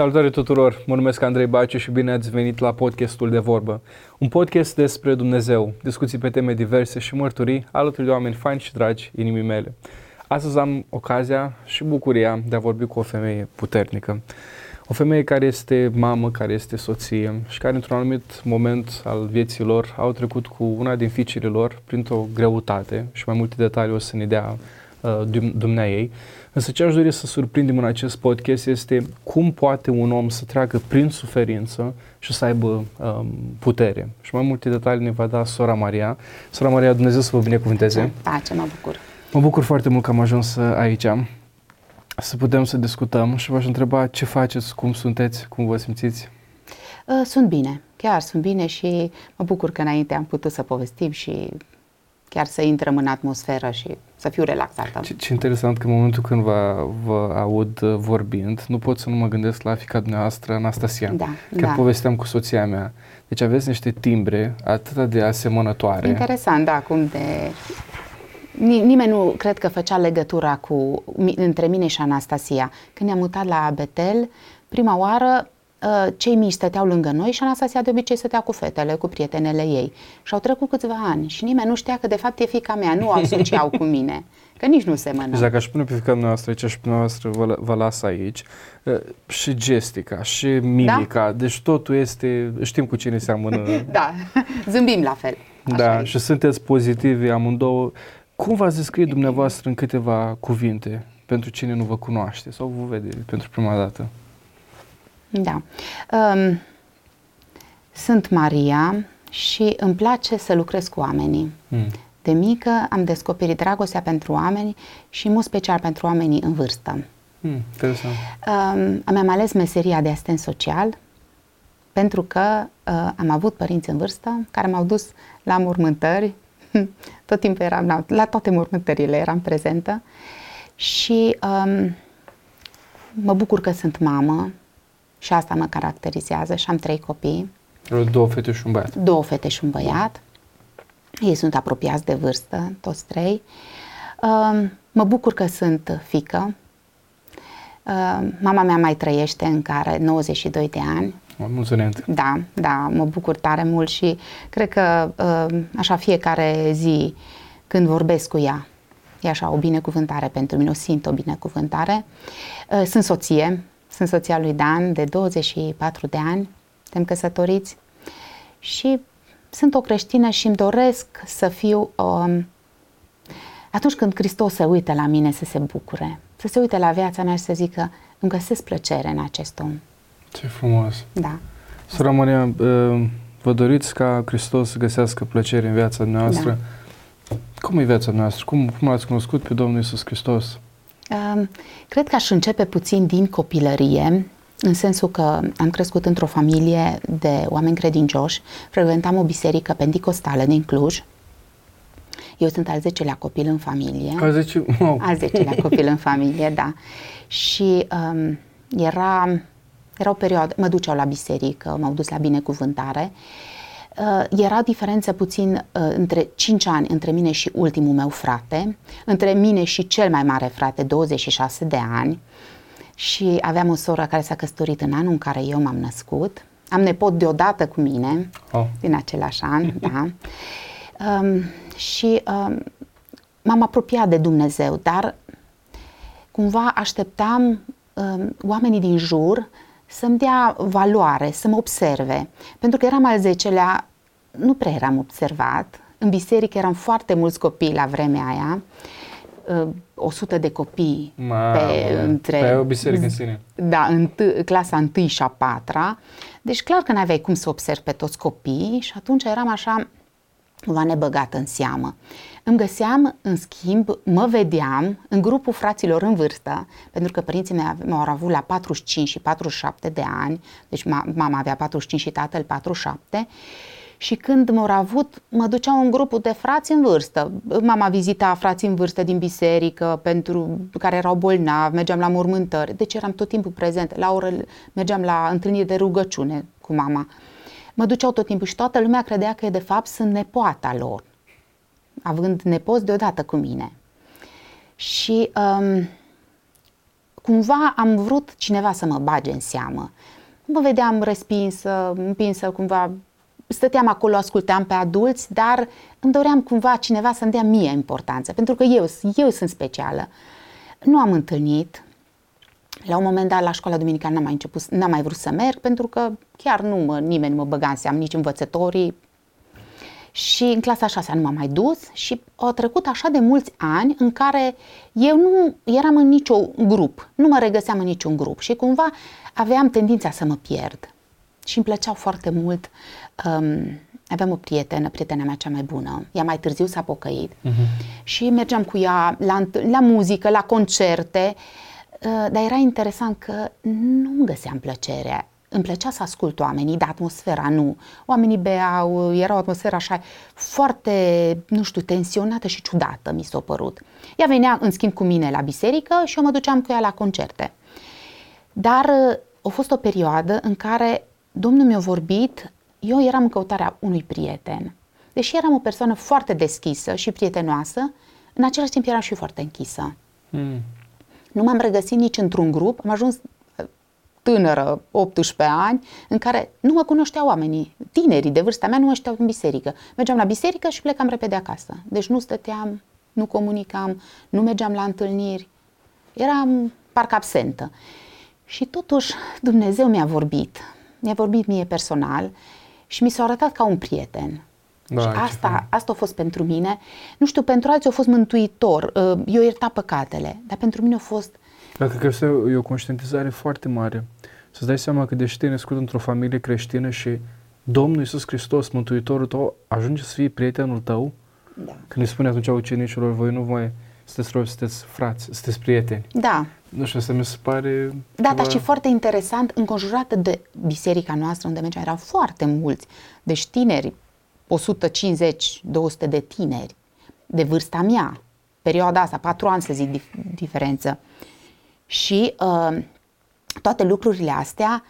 Salutare tuturor! Mă numesc Andrei Baciu și bine ați venit la podcastul de vorbă. Un podcast despre Dumnezeu, discuții pe teme diverse și mărturii alături de oameni faini și dragi inimii mele. Astăzi am ocazia și bucuria de a vorbi cu o femeie puternică. O femeie care este mamă, care este soție și care într-un anumit moment al vieții lor au trecut cu una din fiicele lor printr-o greutate și mai multe detalii o să ne dea uh, dumnea ei. Însă ce aș dori să surprindem în acest podcast este cum poate un om să treacă prin suferință și să aibă um, putere. Și mai multe detalii ne va da sora Maria. Sora Maria, Dumnezeu să vă binecuvânteze. Da, ce mă bucur. Mă bucur foarte mult că am ajuns aici să putem să discutăm și v-aș întreba ce faceți, cum sunteți, cum vă simțiți? Uh, sunt bine, chiar sunt bine și mă bucur că înainte am putut să povestim și chiar să intrăm în atmosferă și să fiu relaxată. Ce, ce interesant că în momentul când vă, vă aud uh, vorbind, nu pot să nu mă gândesc la fica dumneavoastră, Anastasia. Da, Chiar da. povesteam cu soția mea. Deci aveți niște timbre atât de asemănătoare. Interesant, da, cum de... Nimeni nu cred că făcea legătura cu, între mine și Anastasia. Când ne-am mutat la Betel, prima oară Uh, cei mici stăteau lângă noi și Anastasia de obicei stătea cu fetele, cu prietenele ei. Și au trecut câțiva ani și nimeni nu știa că de fapt e fica mea, nu asociau cu mine, că nici nu se mănă. Deci dacă aș pune pe fica noastră aici și pe noastră vă, vă las aici, uh, și gestica, și mimica, da? deci totul este, știm cu cine seamănă. da, zâmbim la fel. da, e. și sunteți pozitivi amândouă. Cum v-ați descrie dumneavoastră în câteva cuvinte pentru cine nu vă cunoaște sau vă vede pentru prima dată? Da. Um, sunt Maria și îmi place să lucrez cu oamenii. Mm. De mică am descoperit dragostea pentru oameni și în mod special pentru oamenii în vârstă. Mm, interesant. Um, am ales meseria de asistent social pentru că uh, am avut părinți în vârstă care m-au dus la mormântări. Tot timpul eram la, la toate mormântările, eram prezentă și um, mă bucur că sunt mamă, și asta mă caracterizează și am trei copii. Două fete și un băiat. Două fete și un băiat. Ei sunt apropiați de vârstă, toți trei. Uh, mă bucur că sunt fică. Uh, mama mea mai trăiește în care 92 de ani. Mulțumesc. Da, da, mă bucur tare mult și cred că uh, așa fiecare zi când vorbesc cu ea, e așa o binecuvântare pentru mine, o simt o binecuvântare. Uh, sunt soție, sunt soția lui Dan, de 24 de ani, suntem căsătoriți și sunt o creștină și îmi doresc să fiu um, atunci când Hristos se uită la mine să se bucure, să se uite la viața mea și să zică îmi găsesc plăcere în acest om. Ce frumos! Da. Sora Maria, uh, vă doriți ca Hristos să găsească plăcere în viața noastră? Da. Cum e viața noastră? Cum, cum l-ați cunoscut pe Domnul Isus Hristos? Cred că aș începe puțin din copilărie, în sensul că am crescut într-o familie de oameni credincioși, frecventam o biserică pentecostală din Cluj. Eu sunt al zecelea copil în familie. Al, zece... wow. al zecelea copil în familie, da. Și um, era, era o perioadă, mă duceau la biserică, m-au dus la binecuvântare Uh, era diferență puțin uh, între 5 ani între mine și ultimul meu frate, între mine și cel mai mare frate, 26 de ani, și aveam o soră care s-a căsătorit în anul în care eu m-am născut. Am nepot deodată cu mine, oh. din același an, da. Um, și um, m-am apropiat de Dumnezeu, dar cumva așteptam um, oamenii din jur să-mi dea valoare, să mă observe. Pentru că eram al zecelea, nu prea eram observat. În biserică eram foarte mulți copii la vremea aia. 100 uh, de copii Ma, pe între... Pe o biserică în sine. Da, în t- clasa 1 și a 4 Deci clar că n-aveai cum să observi pe toți copiii și atunci eram așa cumva nebăgat în seamă. Îmi găseam, în schimb, mă vedeam în grupul fraților în vârstă, pentru că părinții mei m-au avut la 45 și 47 de ani, deci mama avea 45 și tatăl 47, și când m-au avut, mă duceau în grupul de frați în vârstă. Mama vizita frații în vârstă din biserică, pentru care erau bolnavi, mergeam la mormântări, deci eram tot timpul prezent. La oră mergeam la întâlniri de rugăciune cu mama. Mă duceau tot timpul și toată lumea credea că de fapt sunt nepoata lor având nepoți deodată cu mine. Și um, cumva am vrut cineva să mă bage în seamă. Mă vedeam respinsă, împinsă cumva, stăteam acolo, ascultam pe adulți, dar îmi doream cumva cineva să-mi dea mie importanță, pentru că eu, eu sunt specială. Nu am întâlnit, la un moment dat la școala duminicală n-am mai început, n-am mai vrut să merg pentru că chiar nu mă, nimeni nu mă băga în seamă, nici învățătorii, și în clasa 6 nu m-am mai dus și au trecut așa de mulți ani în care eu nu eram în niciun grup, nu mă regăseam în niciun grup și cumva aveam tendința să mă pierd. Și îmi plăceau foarte mult. Um, aveam o prietenă, prietena mea cea mai bună, ea mai târziu s-a pocăit uh-huh. și mergeam cu ea la, la muzică, la concerte, uh, dar era interesant că nu găseam plăcere îmi plăcea să ascult oamenii, dar atmosfera nu. Oamenii beau, era o atmosferă așa foarte, nu știu, tensionată și ciudată, mi s-a părut. Ea venea, în schimb, cu mine la biserică și eu mă duceam cu ea la concerte. Dar uh, a fost o perioadă în care Domnul mi-a vorbit, eu eram în căutarea unui prieten. Deși eram o persoană foarte deschisă și prietenoasă, în același timp eram și foarte închisă. Mm. Nu m-am regăsit nici într-un grup, am ajuns tânără, 18 ani, în care nu mă cunoșteau oamenii, tinerii de vârsta mea nu mă știau în biserică. Mergeam la biserică și plecam repede acasă. Deci nu stăteam, nu comunicam, nu mergeam la întâlniri. Eram parcă absentă. Și totuși Dumnezeu mi-a vorbit. Mi-a vorbit mie personal și mi s-a arătat ca un prieten. Da, și asta, asta a fost pentru mine. Nu știu, pentru alții a fost mântuitor. Eu ierta păcatele, dar pentru mine a fost dar cred că este e o conștientizare foarte mare. Să-ți dai seama că deși te născut într-o familie creștină și Domnul Iisus Hristos, Mântuitorul tău, ajunge să fie prietenul tău, da. când îi spune atunci ucenicilor, voi nu voi sunteți robi, sunteți frați, sunteți prieteni. Da. Nu știu, asta mi se pare... Da, ceva... dar și foarte interesant, înconjurată de biserica noastră unde mergeam, erau foarte mulți, deci tineri, 150-200 de tineri, de vârsta mea, perioada asta, patru ani să zic dif- diferență. Și uh, toate lucrurile astea,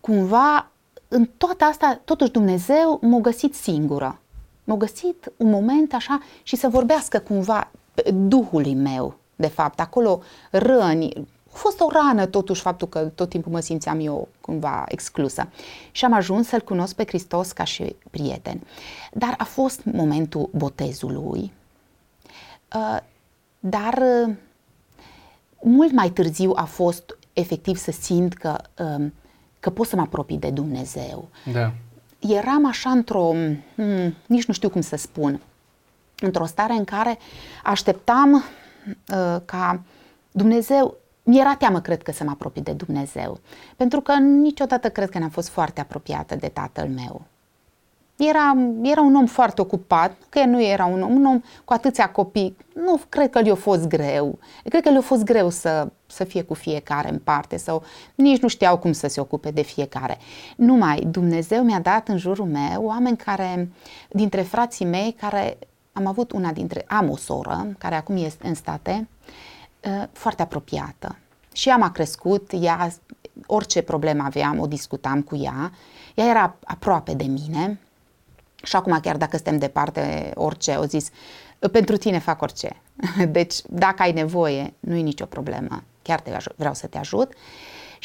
cumva, în toată asta, totuși Dumnezeu m-a găsit singură. M-a găsit un moment așa și să vorbească cumva Duhului meu, de fapt, acolo răni, a fost o rană totuși faptul că tot timpul mă simțeam eu cumva exclusă. Și am ajuns să-L cunosc pe Hristos ca și prieten. Dar a fost momentul botezului. Uh, dar uh, mult mai târziu a fost efectiv să simt că, um, că pot să mă apropii de Dumnezeu. Da. Eram așa într-o, hmm, nici nu știu cum să spun, într-o stare în care așteptam uh, ca Dumnezeu, mi-era teamă, cred că, să mă apropii de Dumnezeu. Pentru că niciodată cred că n-am fost foarte apropiată de tatăl meu. Era, era un om foarte ocupat, că nu era un om, un om cu atâția copii. Nu cred că le-a fost greu. Cred că le-a fost greu să, să fie cu fiecare în parte sau nici nu știau cum să se ocupe de fiecare. Numai Dumnezeu mi-a dat în jurul meu oameni care, dintre frații mei, care am avut una dintre, am o soră care acum este în state, ă, foarte apropiată. Și ea m-a crescut, ea, orice problemă aveam, o discutam cu ea, ea era aproape de mine, și acum chiar dacă suntem departe, orice, au zis, pentru tine fac orice. Deci dacă ai nevoie, nu e nicio problemă, chiar te ajut, vreau să te ajut.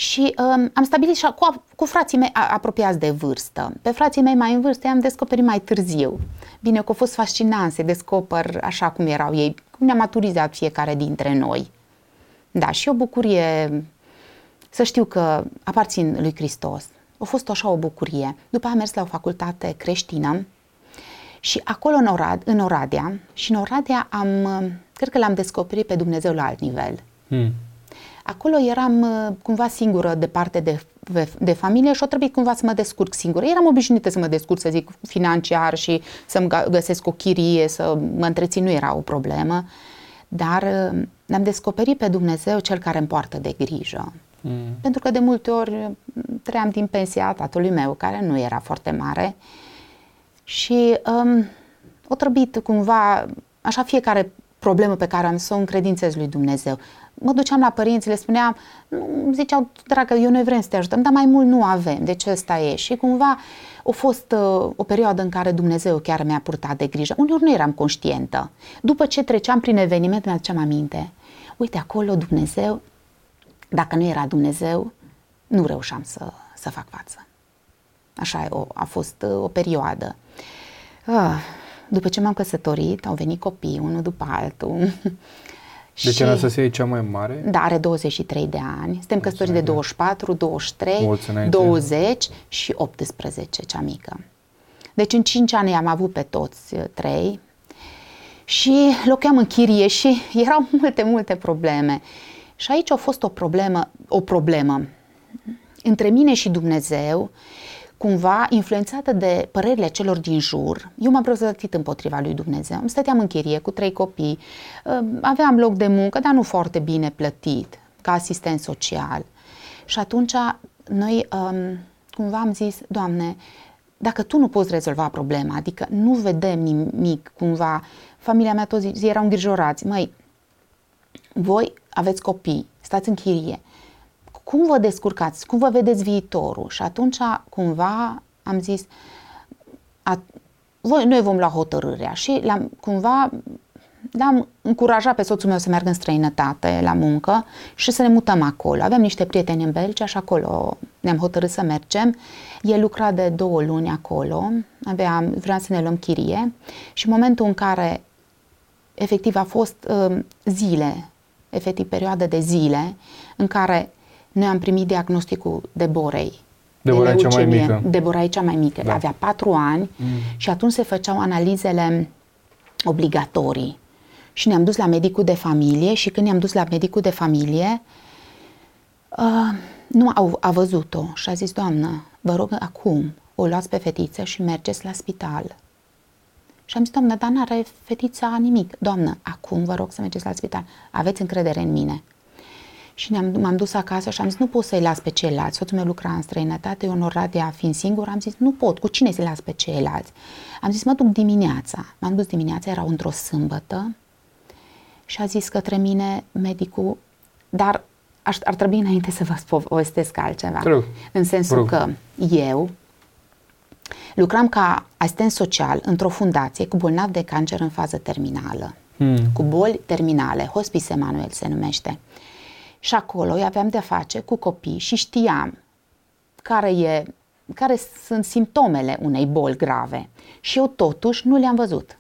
Și um, am stabilit și cu, cu frații mei apropiați de vârstă. Pe frații mei mai în vârstă am descoperit mai târziu. Bine că a fost fascinant să descoper așa cum erau ei, cum ne-a maturizat fiecare dintre noi. Da, și o bucurie să știu că aparțin lui Hristos, a fost așa o bucurie. După am mers la o facultate creștină și acolo în, Orad, în Oradea și în Oradea am, cred că l-am descoperit pe Dumnezeu la alt nivel. Hmm. Acolo eram cumva singură departe de, de familie și o trebuie cumva să mă descurc singură. Eram obișnuită să mă descurc, să zic, financiar și să-mi găsesc o chirie, să mă întrețin, nu era o problemă. Dar am descoperit pe Dumnezeu cel care îmi poartă de grijă. Mm. Pentru că de multe ori mm, trăiam din pensia tatălui meu, care nu era foarte mare și um, o trebuit cumva, așa fiecare problemă pe care am să o încredințez lui Dumnezeu. Mă duceam la părinți, le spuneam, nu, ziceau, dragă, eu noi vrem să te ajutăm, dar mai mult nu avem, deci ăsta e. Și cumva a fost uh, o perioadă în care Dumnezeu chiar mi-a purtat de grijă. Uneori nu eram conștientă. După ce treceam prin eveniment, mi-aduceam aminte. Uite, acolo Dumnezeu dacă nu era Dumnezeu, nu reușeam să, să fac față. Așa o, a fost uh, o perioadă. Ah, după ce m-am căsătorit, au venit copii, unul după altul. Deci și, Anastasia e cea mai mare? Da, are 23 de ani. Suntem căsătoriți de 24, 23, 20 și 18, cea mică. Deci în 5 ani am avut pe toți uh, trei și locuiam în chirie și erau multe, multe probleme. Și aici a fost o problemă, o problemă între mine și Dumnezeu, cumva influențată de părerile celor din jur. Eu m-am răzătit împotriva lui Dumnezeu. Îmi stăteam în chirie cu trei copii, uh, aveam loc de muncă, dar nu foarte bine plătit, ca asistent social. Și atunci noi um, cumva am zis, Doamne, dacă tu nu poți rezolva problema, adică nu vedem nimic, cumva, familia mea toți erau îngrijorați, măi, voi aveți copii, stați în chirie, cum vă descurcați, cum vă vedeți viitorul? Și atunci, cumva, am zis, a, voi, noi vom lua hotărârea și l-am, cumva l-am încurajat pe soțul meu să meargă în străinătate la muncă și să ne mutăm acolo. Aveam niște prieteni în Belgia și acolo ne-am hotărât să mergem. El lucra de două luni acolo, aveam, vreau să ne luăm chirie și în momentul în care efectiv a fost uh, zile, efectiv perioadă de zile în care noi am primit diagnosticul de borei. Deborah de cea mai mică. Deborah e cea mai mică. Da. Avea patru ani mm. și atunci se făceau analizele obligatorii. Și ne-am dus la medicul de familie și când ne-am dus la medicul de familie, uh, nu a, a văzut-o și a zis, doamnă, vă rog acum, o luați pe fetiță și mergeți la spital. Și am zis, doamnă, dar n-are fetița nimic. Doamnă, acum vă rog să mergeți la spital. Aveți încredere în mine. Și ne-am, m-am dus acasă și am zis, nu pot să-i las pe ceilalți. Soțul meu lucra în străinătate, eu în Oradea fiind singur, am zis, nu pot, cu cine să-i las pe ceilalți? Am zis, mă duc dimineața. M-am dus dimineața, era într-o sâmbătă și a zis către mine medicul, dar aș, ar trebui înainte să vă povestesc altceva. True. În sensul True. că eu lucram ca asistent social într-o fundație cu bolnavi de cancer în fază terminală. Hmm. Cu boli terminale, Hospice Emanuel se numește. Și acolo eu aveam de-a face cu copii și știam care, e, care sunt simptomele unei boli grave. Și eu totuși nu le-am văzut.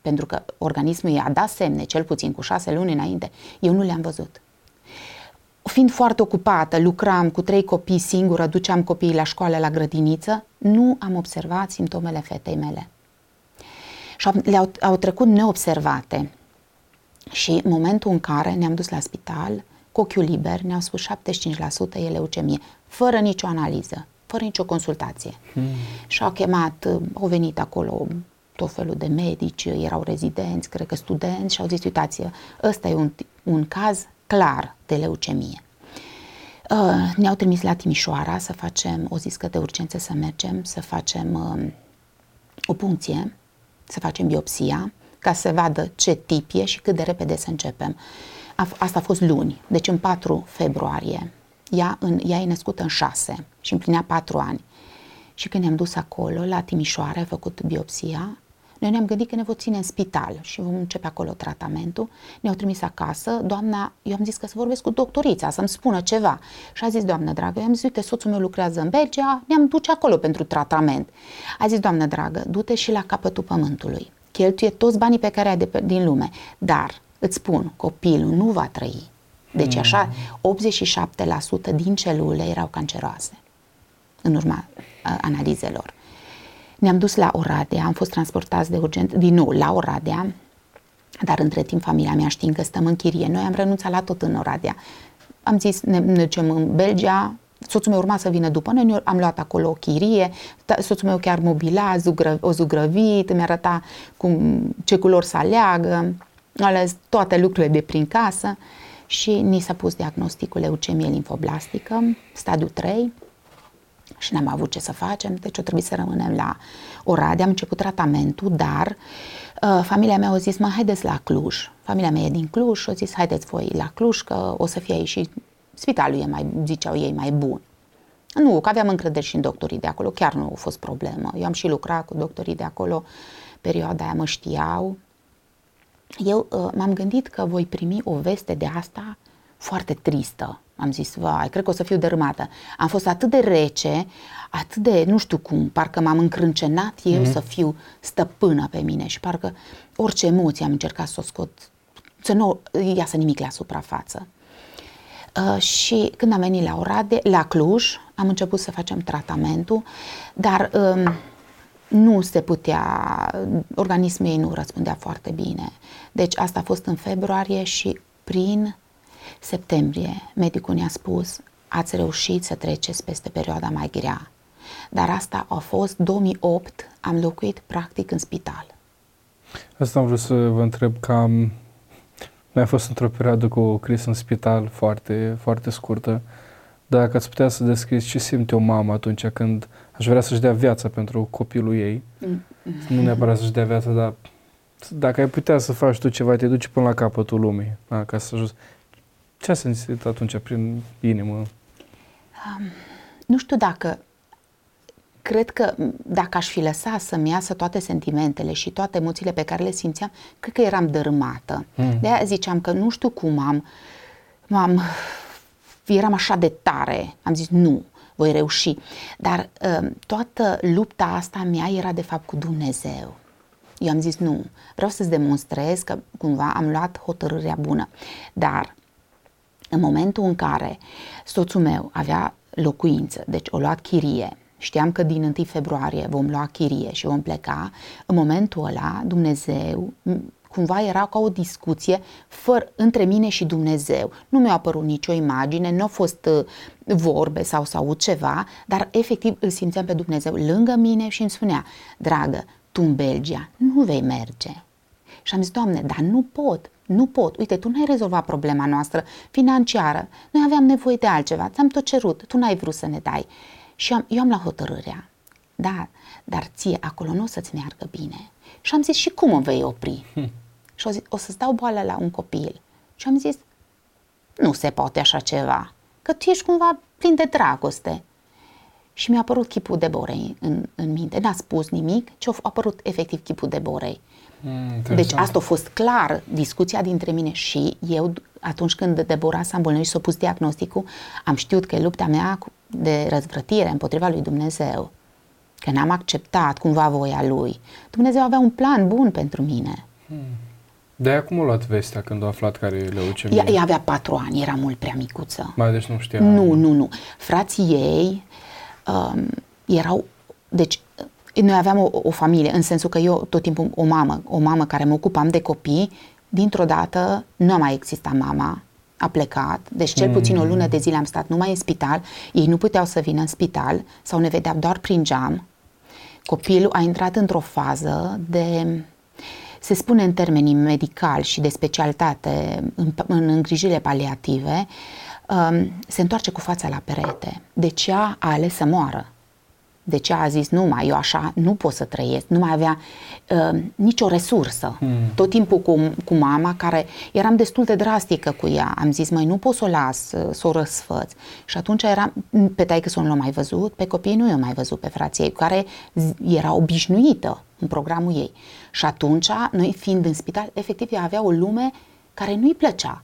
Pentru că organismul i-a dat semne, cel puțin cu șase luni înainte, eu nu le-am văzut. Fiind foarte ocupată, lucram cu trei copii singură, duceam copiii la școală, la grădiniță, nu am observat simptomele fetei mele. Și le-au au trecut neobservate. Și în momentul în care ne-am dus la spital, cu ochiul liber, ne-au spus 75% e leucemie, fără nicio analiză, fără nicio consultație. Hmm. Și au chemat, au venit acolo tot felul de medici, erau rezidenți, cred că studenți și au zis, uitați, ăsta e un, un caz clar de leucemie. Uh, ne-au trimis la Timișoara să facem, o zis că de urgență să mergem, să facem uh, o puncție, să facem biopsia ca să vadă ce tip e și cât de repede să începem. Asta a fost luni, deci în 4 februarie. Ea, în, ea e născută în 6 și împlinea 4 ani. Și când ne-am dus acolo, la Timișoara, a făcut biopsia, noi ne-am gândit că ne vor ține în spital și vom începe acolo tratamentul. Ne-au trimis acasă, doamna, eu am zis că să vorbesc cu doctorița, să-mi spună ceva. Și a zis, doamnă dragă, eu am zis, uite, soțul meu lucrează în Belgia, ne-am duce acolo pentru tratament. A zis, doamnă dragă, du-te și la capătul pământului cheltuie toți banii pe care ai de pe, din lume. Dar, îți spun, copilul nu va trăi. Deci așa, 87% din celule erau canceroase în urma uh, analizelor. Ne-am dus la Oradea, am fost transportați de urgent din nou la Oradea, dar între timp familia mea știind că stăm în chirie, noi am renunțat la tot în Oradea. Am zis, ne mergem în Belgia, soțul meu urma să vină după noi, am luat acolo o chirie, soțul meu chiar mobila, zugră, o zugrăvit, îmi arăta cum, ce culori să aleagă, ales toate lucrurile de prin casă și ni s-a pus diagnosticul leucemie limfoblastică, stadiu 3 și n-am avut ce să facem, deci o trebuie să rămânem la Oradea, am început tratamentul, dar uh, familia mea a zis, mă, haideți la Cluj. Familia mea e din Cluj, a zis, haideți voi la Cluj, că o să fie aici și spitalul e mai, ziceau ei, mai bun. Nu, că aveam încredere și în doctorii de acolo, chiar nu a fost problemă. Eu am și lucrat cu doctorii de acolo, perioada aia mă știau. Eu uh, m-am gândit că voi primi o veste de asta foarte tristă. Am zis, vai, cred că o să fiu dărâmată. Am fost atât de rece, atât de, nu știu cum, parcă m-am încrâncenat eu mm-hmm. să fiu stăpână pe mine și parcă orice emoție am încercat să o scot, să nu iasă nimic la suprafață. Uh, și când am venit la Orade, la Cluj, am început să facem tratamentul, dar um, nu se putea, organismul ei nu răspundea foarte bine. Deci asta a fost în februarie și prin septembrie medicul ne-a spus ați reușit să treceți peste perioada mai grea. Dar asta a fost 2008, am locuit practic în spital. Asta am vrut să vă întreb cam mi-a fost într-o perioadă cu Chris în spital foarte, foarte scurtă. Dacă ați putea să descrieți ce simte o mamă atunci când aș vrea să-și dea viața pentru copilul ei, mm. nu neapărat să-și dea viața, dar dacă ai putea să faci tu ceva, te duci până la capătul lumii, da, ca să ajungi. Ce a simțit atunci prin inimă? Um, nu știu dacă cred că dacă aș fi lăsat să-mi iasă toate sentimentele și toate emoțiile pe care le simțeam, cred că eram dărâmată. Mm. De aia ziceam că nu știu cum am, am eram așa de tare. Am zis nu, voi reuși. Dar uh, toată lupta asta mea era de fapt cu Dumnezeu. Eu am zis nu, vreau să-ți demonstrez că cumva am luat hotărârea bună. Dar în momentul în care soțul meu avea locuință, deci o luat chirie, știam că din 1 februarie vom lua chirie și vom pleca, în momentul ăla Dumnezeu cumva era ca o discuție fără, între mine și Dumnezeu. Nu mi-a apărut nicio imagine, nu au fost uh, vorbe sau să aud ceva, dar efectiv îl simțeam pe Dumnezeu lângă mine și îmi spunea, dragă, tu în Belgia nu vei merge. Și am zis, Doamne, dar nu pot, nu pot. Uite, tu n-ai rezolvat problema noastră financiară. Noi aveam nevoie de altceva. Ți-am tot cerut. Tu n-ai vrut să ne dai. Și am, eu am la hotărârea. Da, dar ție acolo nu o să-ți meargă bine. Și am zis, și cum o vei opri? Hm. Și o, zis, o să-ți dau boală la un copil. Și am zis, nu se poate așa ceva, că tu ești cumva plin de dragoste. Și mi-a apărut chipul de Borei în, în minte. N-a spus nimic, ci a apărut efectiv chipul de Borei. Mm, deci asta a fost clar discuția dintre mine și eu atunci când Deborah s-a îmbolnăvit și s-a pus diagnosticul, am știut că e lupta mea de răzvrătire împotriva lui Dumnezeu. Că n-am acceptat cumva voia lui. Dumnezeu avea un plan bun pentru mine. Hmm. De aia cum a luat vestea când a aflat care e leucemie? Ea, ea avea patru ani, era mult prea micuță. Mai deci nu știa. Nu, nu, nu. Frații ei um, erau, deci noi aveam o, o familie, în sensul că eu tot timpul o mamă, o mamă care mă ocupam de copii, dintr-o dată nu a mai existat mama, a plecat, deci cel puțin o lună de zile am stat numai în spital, ei nu puteau să vină în spital sau ne vedeam doar prin geam. Copilul a intrat într-o fază de, se spune în termenii medical și de specialitate în, în îngrijire paliative, um, se întoarce cu fața la perete. Deci ea a ales să moară. De ce a zis, nu mai, eu așa nu pot să trăiesc, nu mai avea uh, nicio resursă. Hmm. Tot timpul cu, cu mama, care eram destul de drastică cu ea, am zis, mai nu pot să o las, uh, să o răsfăț. Și atunci eram, pe taică să nu l-am mai văzut, pe copii nu i-am mai văzut, pe frații ei, care era obișnuită în programul ei. Și atunci, noi fiind în spital, efectiv ea avea o lume care nu-i plăcea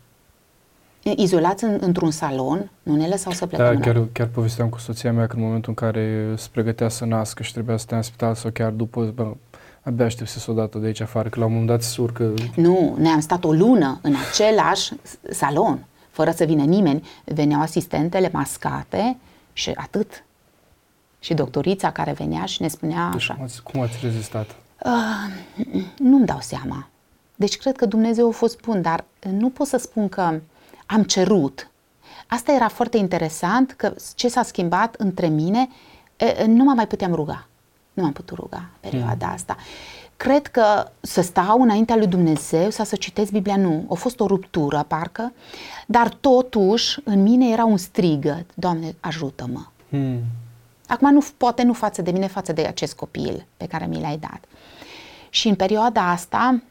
izolați în, într-un salon, nu ne lăsau să plecăm. Da, chiar, chiar povesteam cu soția mea că în momentul în care se pregătea să nască și trebuia să stea în spital sau chiar după, bă, abia aștept să se o dată de aici afară, că la un moment dat se urcă... Nu, ne-am stat o lună în același salon, fără să vină nimeni. Veneau asistentele mascate și atât. Și doctorița care venea și ne spunea deci așa. Cum ați, cum ați rezistat? Uh, nu-mi dau seama. Deci cred că Dumnezeu a fost bun, dar nu pot să spun că am cerut. Asta era foarte interesant, că ce s-a schimbat între mine, nu mă mai puteam ruga. Nu m-am putut ruga perioada mm. asta. Cred că să stau înaintea lui Dumnezeu sau să citesc Biblia, nu. A fost o ruptură, parcă, dar totuși în mine era un strigăt, Doamne, ajută-mă. Mm. Acum, nu, poate nu față de mine, față de acest copil pe care mi l-ai dat. Și în perioada asta,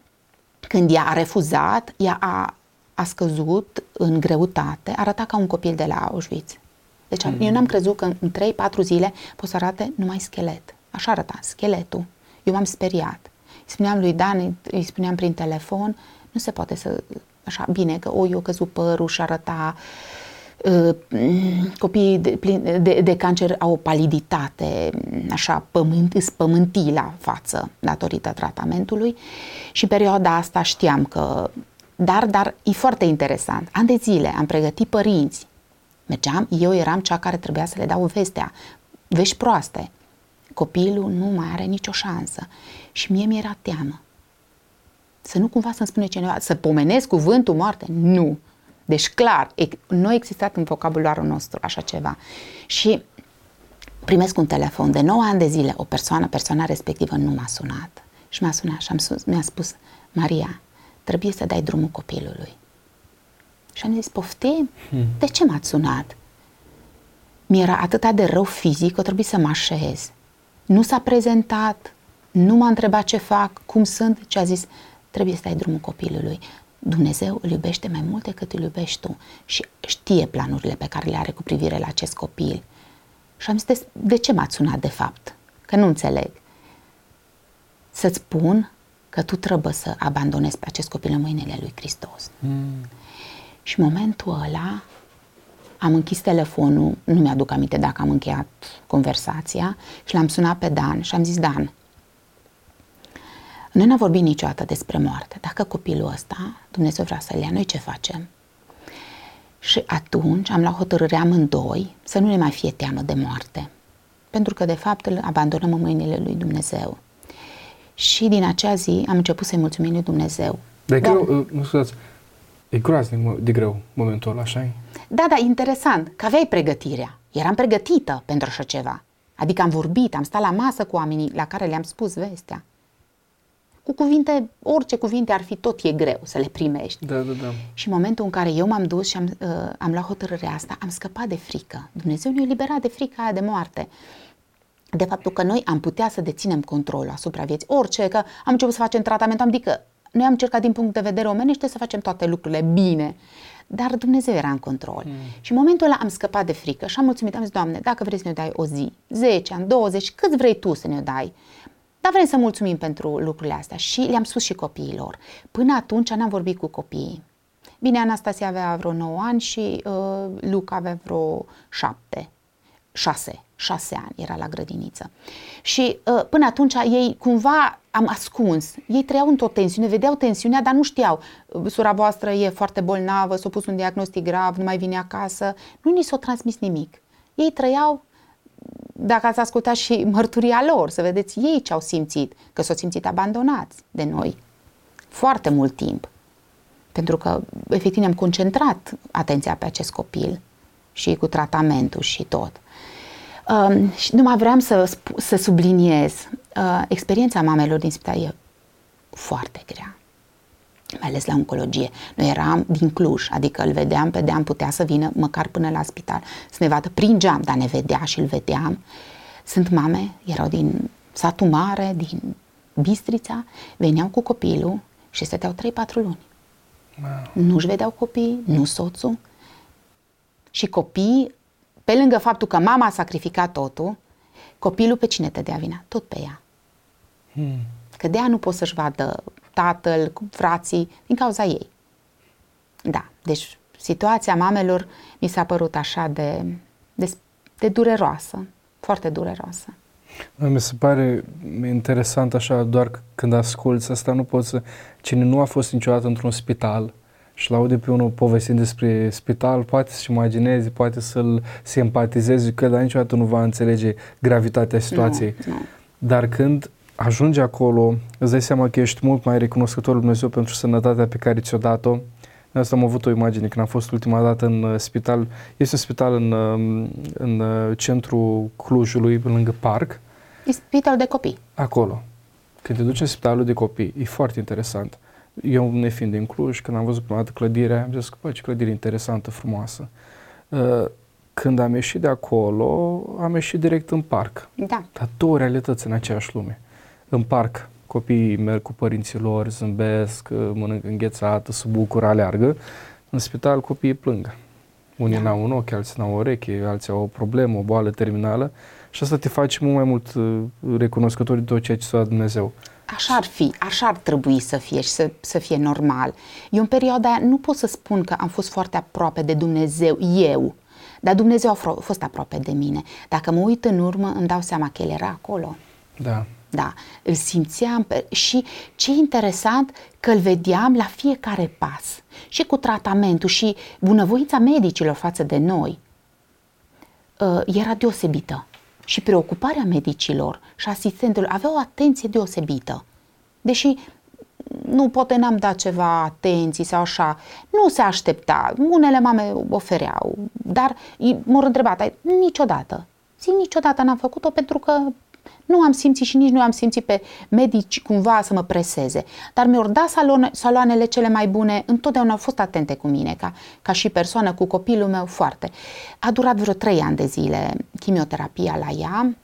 când ea a refuzat, ea a a scăzut în greutate, arăta ca un copil de la Auschwitz. Deci mm. eu n-am crezut că în 3-4 zile pot să arate numai schelet. Așa arăta, scheletul. Eu m-am speriat. Îi spuneam lui Dan, îi spuneam prin telefon, nu se poate să așa, bine, că o, i-a căzut părul și arăta uh, copiii de, de, de cancer au o paliditate, așa, pământ, spământii la față datorită tratamentului și în perioada asta știam că dar, dar e foarte interesant. An de zile am pregătit părinți. Mergeam, eu eram cea care trebuia să le dau vestea. Vești proaste. Copilul nu mai are nicio șansă. Și mie mi-era teamă. Să nu cumva să-mi spune cineva, să pomenesc cuvântul moarte? Nu. Deci clar, nu a existat în vocabularul nostru așa ceva. Și primesc un telefon de 9 ani de zile, o persoană, persoana respectivă nu m-a sunat. Și m-a sunat și am spus, mi-a spus, Maria, trebuie să dai drumul copilului. Și am zis, poftim? Hmm. De ce m-ați sunat? Mi-era atât de rău fizic că trebuie să mă așez. Nu s-a prezentat, nu m-a întrebat ce fac, cum sunt, ce a zis, trebuie să dai drumul copilului. Dumnezeu îl iubește mai mult decât îl iubești tu și știe planurile pe care le are cu privire la acest copil. Și am zis, de ce m-ați sunat de fapt? Că nu înțeleg. Să-ți spun că tu trebuie să abandonezi pe acest copil în mâinile lui Hristos. Mm. Și în momentul ăla am închis telefonul, nu mi-aduc aminte dacă am încheiat conversația și l-am sunat pe Dan și am zis, Dan, noi n-am vorbit niciodată despre moarte. Dacă copilul ăsta, Dumnezeu vrea să-l ia, noi ce facem? Și atunci am luat hotărârea amândoi să nu ne mai fie teamă de moarte. Pentru că, de fapt, îl abandonăm în mâinile lui Dumnezeu. Și din acea zi am început să-i mulțumim lui Dumnezeu. Dar e greu, uh, nu scuzați, e groaznic de greu momentul ăla, așa Da, da, interesant, că aveai pregătirea. Eram pregătită pentru așa ceva. Adică am vorbit, am stat la masă cu oamenii la care le-am spus vestea. Cu cuvinte, orice cuvinte ar fi, tot e greu să le primești. Da, da, da. Și în momentul în care eu m-am dus și am, uh, am luat hotărârea asta, am scăpat de frică. Dumnezeu ne-a eliberat de frica aia de moarte de faptul că noi am putea să deținem controlul asupra vieții. Orice, că am început să facem tratament, am adică noi am încercat din punct de vedere omenește să facem toate lucrurile bine. Dar Dumnezeu era în control. Mm. Și în momentul ăla am scăpat de frică și am mulțumit, am zis, Doamne, dacă vrei să ne dai o zi, 10 ani, 20, cât vrei Tu să ne dai, dar vrem să mulțumim pentru lucrurile astea. Și le-am spus și copiilor. Până atunci n-am vorbit cu copiii. Bine, Anastasia avea vreo 9 ani și uh, Luca avea vreo 7, 6 șase ani, era la grădiniță. Și uh, până atunci ei cumva am ascuns. Ei trăiau într-o tensiune, vedeau tensiunea, dar nu știau. Sora voastră e foarte bolnavă, s-a pus un diagnostic grav, nu mai vine acasă. Nu ni s-a transmis nimic. Ei trăiau, dacă ați ascultat și mărturia lor, să vedeți ei ce au simțit, că s-au simțit abandonați de noi foarte mult timp. Pentru că, efectiv, ne-am concentrat atenția pe acest copil și cu tratamentul și tot. Uh, și numai vreau să, să subliniez, uh, experiența mamelor din spital e foarte grea, mai ales la oncologie. Noi eram din Cluj, adică îl vedeam pe deam, putea să vină măcar până la spital, să ne vadă prin geam, dar ne vedea și îl vedeam. Sunt mame, erau din satul mare, din Bistrița, veneau cu copilul și stăteau 3-4 luni. Wow. Nu-și vedeau copii, nu soțul. Și copiii pe lângă faptul că mama a sacrificat totul, copilul pe cine te dea vina? Tot pe ea. Hmm. Că de ea nu poți să-și vadă tatăl, frații, din cauza ei. Da, deci situația mamelor mi s-a părut așa de, de, de dureroasă, foarte dureroasă. Mi se pare interesant așa, doar când asculți asta, nu poți să... Cine nu a fost niciodată într-un spital, și l-aude pe unul povestind despre spital, poate să-și imagineze, poate să-l simpatizeze, că dar niciodată nu va înțelege gravitatea situației. Nu, nu. Dar când ajungi acolo, îți dai seama că ești mult mai recunoscător lui Dumnezeu pentru sănătatea pe care ți-o dat-o. Asta am avut o imagine când am fost ultima dată în uh, spital. Este un spital în, um, în uh, centrul Clujului, lângă parc. E spitalul de copii. Acolo. Când te duci în spitalul de copii, e foarte interesant eu ne fiind din Cluj, când am văzut prima dată clădirea, am zis că, bă, ce clădire interesantă, frumoasă. Uh, când am ieșit de acolo, am ieșit direct în parc. Da. Dar două realități în aceeași lume. În parc, copiii merg cu părinții lor, zâmbesc, uh, mănâncă înghețată, se bucură, aleargă. În spital, copiii plâng. Unii da. n-au un ochi, alții n-au o ureche, alții au o problemă, o boală terminală și asta te face mult mai mult uh, recunoscător de tot ceea ce s-a Dumnezeu așa ar fi, așa ar trebui să fie și să, să fie normal. Eu în perioada aia nu pot să spun că am fost foarte aproape de Dumnezeu, eu, dar Dumnezeu a fost aproape de mine. Dacă mă uit în urmă, îmi dau seama că El era acolo. Da. Da, îl simțeam pe, și ce interesant că îl vedeam la fiecare pas și cu tratamentul și bunăvoința medicilor față de noi uh, era deosebită și preocuparea medicilor și asistentelor avea o atenție deosebită. Deși nu poate n-am dat ceva atenții sau așa, nu se aștepta, unele mame ofereau, dar m-au întrebat, niciodată, zic niciodată n-am făcut-o pentru că nu am simțit și nici nu am simțit pe medici cumva să mă preseze. Dar mi-au dat salone, saloanele cele mai bune, întotdeauna au fost atente cu mine, ca, ca și persoană cu copilul meu foarte. A durat vreo trei ani de zile chimioterapia la ea,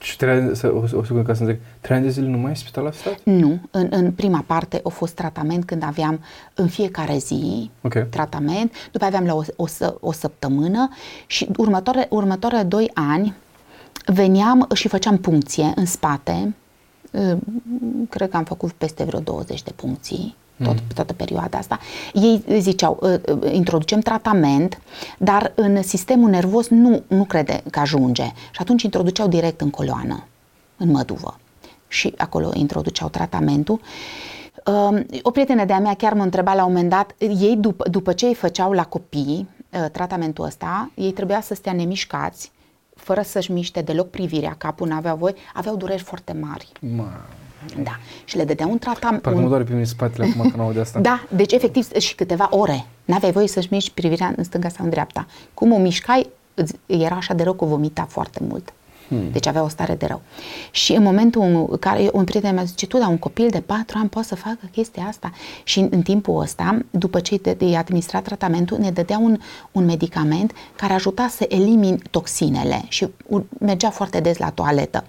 și trei, să, o, o secundă ca să înțeleg, trei ani de zile nu mai ai spital la stat? Nu, în, în prima parte a fost tratament când aveam în fiecare zi okay. tratament, după aveam la o, o, o săptămână și următoare, următoare doi ani veneam și făceam puncție în spate, cred că am făcut peste vreo 20 de puncții tot, mm. toată perioada asta. Ei ziceau, ă, ă, introducem tratament, dar în sistemul nervos nu, nu crede că ajunge. Și atunci introduceau direct în coloană, în măduvă. Și acolo introduceau tratamentul. O prietenă de-a mea chiar mă întreba la un moment dat, ei după, după ce îi făceau la copii ă, tratamentul ăsta, ei trebuia să stea nemișcați fără să-și miște deloc privirea, capul n-avea voie, aveau dureri foarte mari. Ma. Da. Și le dădea un tratament. Parcă un... mă doare pe mine spatele acum când aud de asta. Da, deci efectiv și câteva ore. N-aveai voie să-și miști privirea în stânga sau în dreapta. Cum o mișcai, era așa de rău că vomita foarte mult. Hmm. Deci avea o stare de rău. Și în momentul în care un prieten mi-a zis, tu, dar un copil de 4 ani poate să facă chestia asta? Și în, în timpul ăsta, după ce i-a administrat tratamentul, ne dădea un, un medicament care ajuta să elimin toxinele și mergea foarte des la toaletă.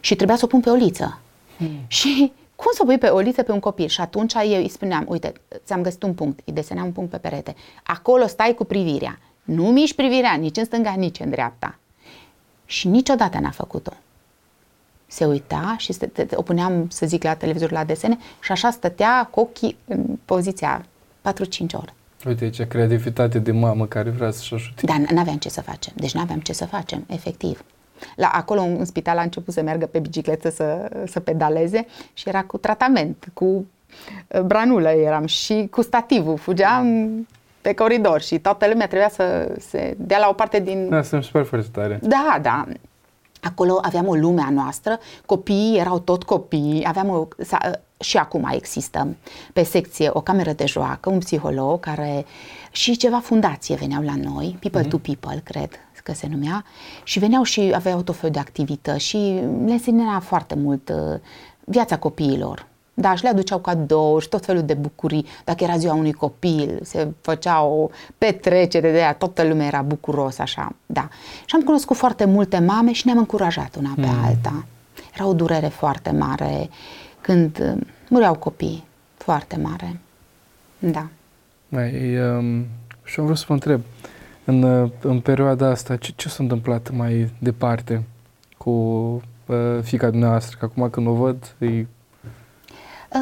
Și trebuia să o pun pe o liță. Hmm. Și cum să o pui pe o liță pe un copil? Și atunci eu îi spuneam, uite, ți-am găsit un punct, îi desenam un punct pe perete. Acolo stai cu privirea. Nu miști privirea nici în stânga, nici în dreapta și niciodată n-a făcut-o. Se uita și se, o puneam, să zic, la televizor la desene și așa stătea cu ochii în poziția 4-5 ore. Uite, ce creativitate de mamă care vrea să-și ajute. Da, nu aveam ce să facem. Deci nu aveam ce să facem, efectiv. La, acolo, în spital, a început să meargă pe bicicletă să, să pedaleze și era cu tratament, cu uh, branulă eram și cu stativul. Fugeam pe coridor și toată lumea trebuia să se dea la o parte din... Da, sunt super foarte tare. Da, da. Acolo aveam o lume a noastră, copiii erau tot copii, aveam o, și acum există pe secție o cameră de joacă, un psiholog care și ceva fundație veneau la noi, People mm-hmm. to People, cred că se numea, și veneau și aveau tot felul de activități și le însemna foarte mult uh, viața copiilor. Da, și le aduceau cadouri și tot felul de bucurii. Dacă era ziua unui copil, se făcea o petrecere de aia, toată lumea era bucuros, așa, da. Și am cunoscut foarte multe mame și ne-am încurajat una pe mm. alta. Era o durere foarte mare când uh, mureau copii, foarte mare. Da. Mai, um, și am vrut să vă întreb, în, uh, în perioada asta, ce, ce s-a întâmplat mai departe cu uh, fica dumneavoastră? Că acum când o văd, e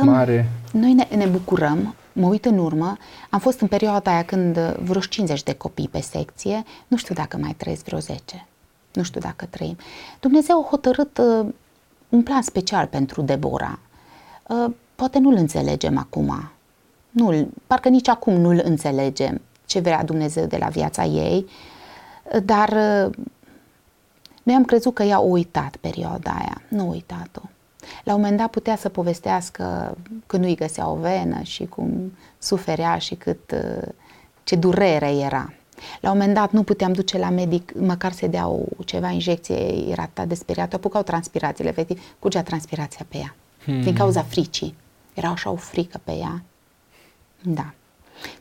mare. Noi ne, ne bucurăm, mă uit în urmă, am fost în perioada aia când vreo 50 de copii pe secție, nu știu dacă mai trăiesc vreo 10, nu știu dacă trăim. Dumnezeu a hotărât uh, un plan special pentru Debora. Uh, poate nu-l înțelegem acum, nu parcă nici acum nu-l înțelegem ce vrea Dumnezeu de la viața ei, dar uh, noi am crezut că ea a uitat perioada aia, nu a uitat-o. La un moment dat putea să povestească când nu-i găsea o venă și cum suferea și cât uh, ce durere era. La un moment dat nu puteam duce la medic, măcar să dea o, ceva injecție, era atât de speriată, apucau transpirațiile, efectiv, curgea transpirația pe ea, hmm. din cauza fricii. Era așa o frică pe ea. Da.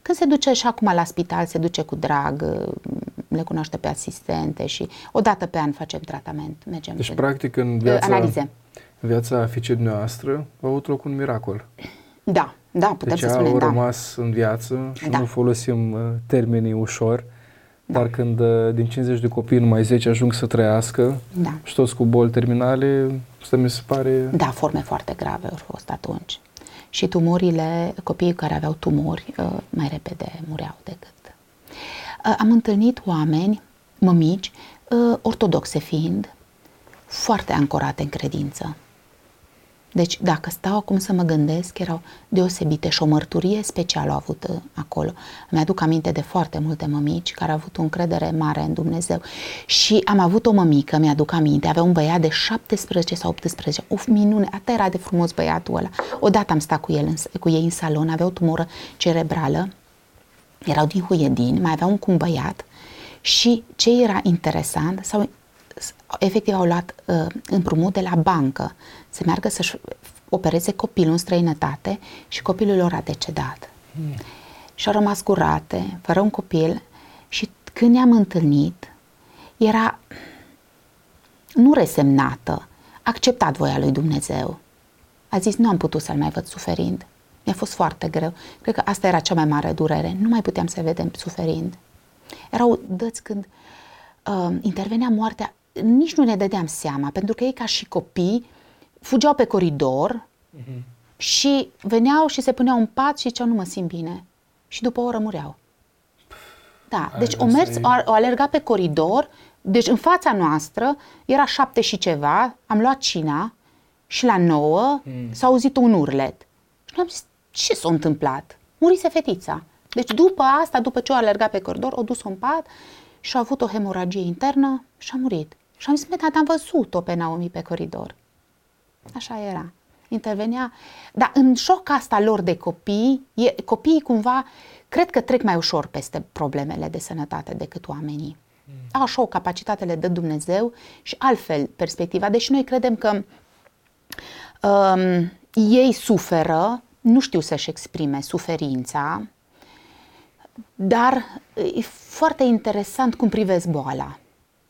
Când se duce și acum la spital, se duce cu drag, uh, le cunoaște pe asistente și o dată pe an facem tratament. Mergem deci, practic, în viața, analize viața fiicei noastre a avut loc un miracol. Da, da, putem deci să spunem, au da. rămas în viață și da. nu folosim uh, termenii ușor, da. dar când uh, din 50 de copii numai 10 ajung să trăiască da. și toți cu boli terminale, Asta mi se pare... Da, forme foarte grave au fost atunci. Și tumorile, copiii care aveau tumori, uh, mai repede mureau decât. Uh, am întâlnit oameni, mămici, uh, ortodoxe fiind, foarte ancorate în credință. Deci, dacă stau acum să mă gândesc, erau deosebite și o mărturie specială au avut uh, acolo. Mi-aduc aminte de foarte multe mămici care au avut o încredere mare în Dumnezeu. Și am avut o mămică, mi-aduc aminte, avea un băiat de 17 sau 18, uf, minune, atât era de frumos băiatul ăla. Odată am stat cu, el, în, cu ei în salon, avea o tumoră cerebrală, erau din Huiedin, mai avea un cum băiat și ce era interesant, sau efectiv au luat uh, împrumut de la bancă să meargă să-și opereze copilul în străinătate și copilul lor a decedat. Mm. Și au rămas curate, fără un copil și când ne-am întâlnit, era nu resemnată, acceptat voia lui Dumnezeu. A zis, nu am putut să-l mai văd suferind. Mi-a fost foarte greu. Cred că asta era cea mai mare durere. Nu mai puteam să vedem suferind. Erau dăți când uh, intervenea moartea nici nu ne dădeam seama, pentru că ei ca și copii fugeau pe coridor uh-huh. și veneau și se puneau în pat și ziceau nu mă simt bine. Și după o oră mureau. Da, deci o mers, o, o alerga pe coridor, deci în fața noastră era șapte și ceva, am luat cina și la nouă mm. s-a auzit un urlet. Și am zis, ce s-a întâmplat? Murise fetița. Deci după asta, după ce o alergat pe coridor, o dus în pat și a avut o hemoragie internă și a murit. Și am zis, dar am văzut-o pe Naomi pe coridor. Așa era. Intervenea. Dar în șoc asta lor de copii, e, copiii cumva cred că trec mai ușor peste problemele de sănătate decât oamenii. Mm. Au așa o capacitate le dă Dumnezeu și altfel perspectiva. Deși noi credem că um, ei suferă, nu știu să-și exprime suferința, dar e foarte interesant cum privesc boala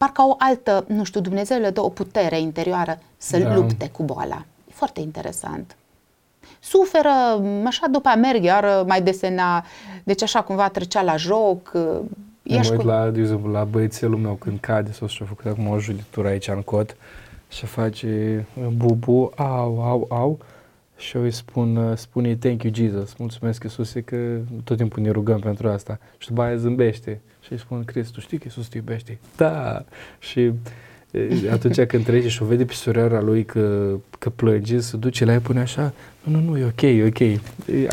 parcă o altă, nu știu, Dumnezeu le dă o putere interioară să da. lupte cu boala. E foarte interesant. Suferă, așa după a merg, iar mai desena, deci așa cumva trecea la joc. Mă uit cu... la, de exemplu, la băiețelul meu când cade sau și-a făcut acum o julitură aici în cot și face bubu, au, au, au și eu îi spun, spune thank you Jesus, mulțumesc Iisuse că tot timpul ne rugăm pentru asta și după aia zâmbește și îi spun, Cristi, tu știi că Iisus te iubește? Da! Și atunci când trece și o vede pe surioara lui că, că plânge, se duce la ea pune așa, nu, nu, nu, e ok, e ok.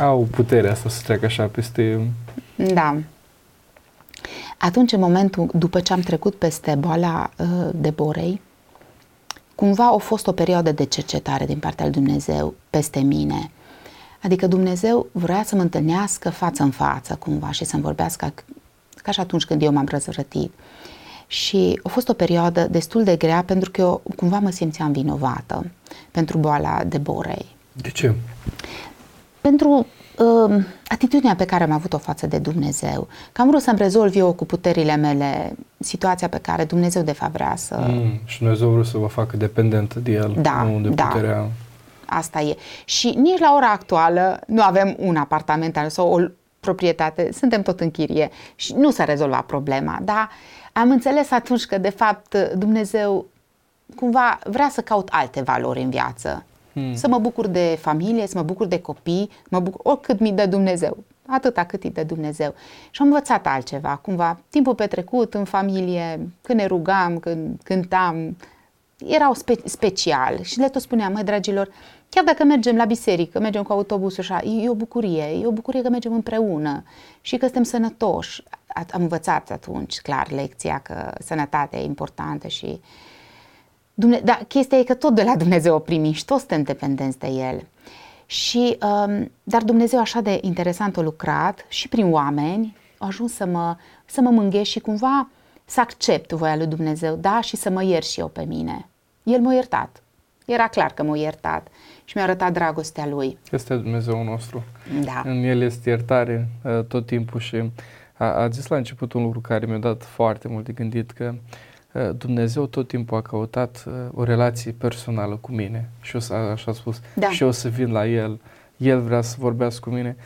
Au puterea asta să treacă așa peste... Da. Atunci, în momentul, după ce am trecut peste boala uh, de borei, cumva a fost o perioadă de cercetare din partea lui Dumnezeu peste mine. Adică Dumnezeu vrea să mă întâlnească față în față cumva și să-mi vorbească ca și atunci când eu m-am răzvrătit. Și a fost o perioadă destul de grea pentru că eu cumva mă simțeam vinovată pentru boala de borei. De ce? Pentru uh, atitudinea pe care am avut-o față de Dumnezeu. Că am vrut să-mi rezolv eu cu puterile mele situația pe care Dumnezeu de fapt vrea să... Mm, și Dumnezeu vrea să vă facă dependentă de El, da, nu de da. puterea... Asta e. Și nici la ora actuală nu avem un apartament sau o proprietate, suntem tot în chirie și nu s-a rezolvat problema, dar am înțeles atunci că de fapt Dumnezeu cumva vrea să caut alte valori în viață. Hmm. Să mă bucur de familie, să mă bucur de copii, mă bucur oricât mi dă Dumnezeu, atâta cât îi dă Dumnezeu. Și am învățat altceva, cumva, timpul petrecut în familie, când ne rugam, când cântam, erau spe- special și le tot spuneam, măi dragilor, Chiar dacă mergem la biserică, mergem cu autobusul așa, e o bucurie, e o bucurie că mergem împreună și că suntem sănătoși. Am învățat atunci, clar, lecția că sănătatea e importantă și... Dumne- da, chestia e că tot de la Dumnezeu o primim și toți suntem dependenți de El. Și, um, dar Dumnezeu așa de interesant a lucrat și prin oameni, a ajuns să mă, să mă mânghești și cumva să accept voia lui Dumnezeu, da, și să mă iert și eu pe mine. El m-a iertat. Era clar că m-a iertat și mi-a arătat dragostea Lui. Este Dumnezeu nostru. Da. În El este iertare uh, tot timpul și a, a zis la început un lucru care mi-a dat foarte mult de gândit că uh, Dumnezeu tot timpul a căutat uh, o relație personală cu mine și eu, așa a spus, da. și eu să vin la El, El vrea să vorbească cu mine.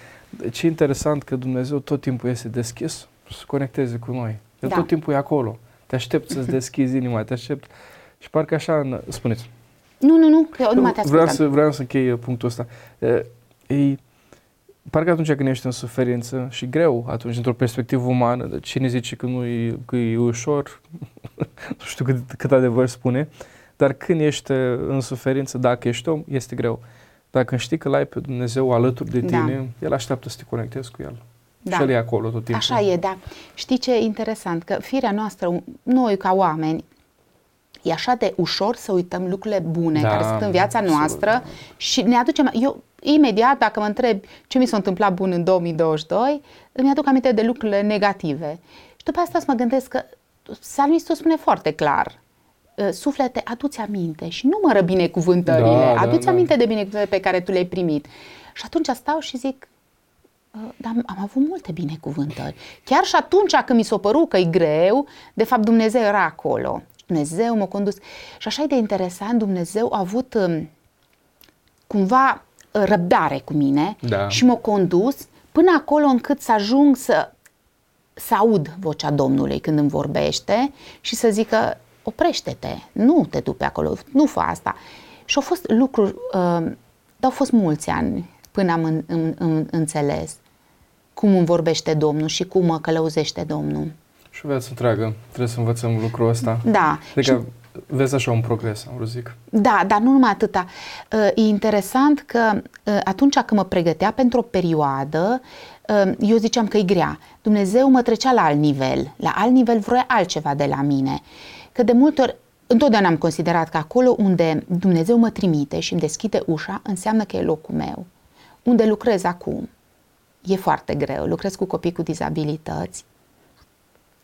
Ce interesant că Dumnezeu tot timpul este deschis să se conecteze cu noi. El da. tot timpul e acolo. Te aștept să-ți deschizi inima, te aștept. Și parcă așa, spuneți. Nu, nu, nu, că eu nu mai te vreau să, vreau să închei uh, punctul ăsta. E, parcă atunci când ești în suferință și greu, atunci, într-o perspectivă umană, de cine zice că nu e, că e ușor, nu știu cât, cât adevăr spune, dar când ești în suferință, dacă ești om, este greu. Dacă știi că l-ai pe Dumnezeu alături de da. tine, da. El așteaptă să te conectezi cu El. Da. Și El e acolo tot timpul. Așa e, da. Știi ce e interesant? Că firea noastră, noi ca oameni, e așa de ușor să uităm lucrurile bune da, care sunt în viața noastră absolut. și ne aducem... Eu, imediat, dacă mă întreb ce mi s-a întâmplat bun în 2022, îmi aduc aminte de lucrurile negative. Și după asta să mă gândesc că Salmistul spune foarte clar, ă, suflete, adu-ți aminte și numără binecuvântările, da, da, adu-ți da, aminte de binecuvântările pe care tu le-ai primit. Și atunci stau și zic, ă, dar am avut multe binecuvântări. Chiar și atunci când mi s-a părut că e greu, de fapt Dumnezeu era acolo. Dumnezeu m-a condus. Și așa e de interesant, Dumnezeu a avut um, cumva răbdare cu mine da. și m-a condus până acolo încât să ajung să, să aud vocea Domnului când îmi vorbește și să zică oprește-te, nu te dupe acolo, nu fă asta. Și au fost lucruri, uh, dar au fost mulți ani până am în, în, în, înțeles cum îmi vorbește Domnul și cum mă călăuzește Domnul. Și o viață întreagă, trebuie să învățăm lucrul ăsta. Da. Adică și Vezi așa un progres, am vrut zic. Da, dar nu numai atâta. Uh, e interesant că uh, atunci când mă pregătea pentru o perioadă, uh, eu ziceam că e grea. Dumnezeu mă trecea la alt nivel. La alt nivel vrea altceva de la mine. Că de multe ori, întotdeauna am considerat că acolo unde Dumnezeu mă trimite și îmi deschide ușa, înseamnă că e locul meu. Unde lucrez acum. E foarte greu. Lucrez cu copii cu dizabilități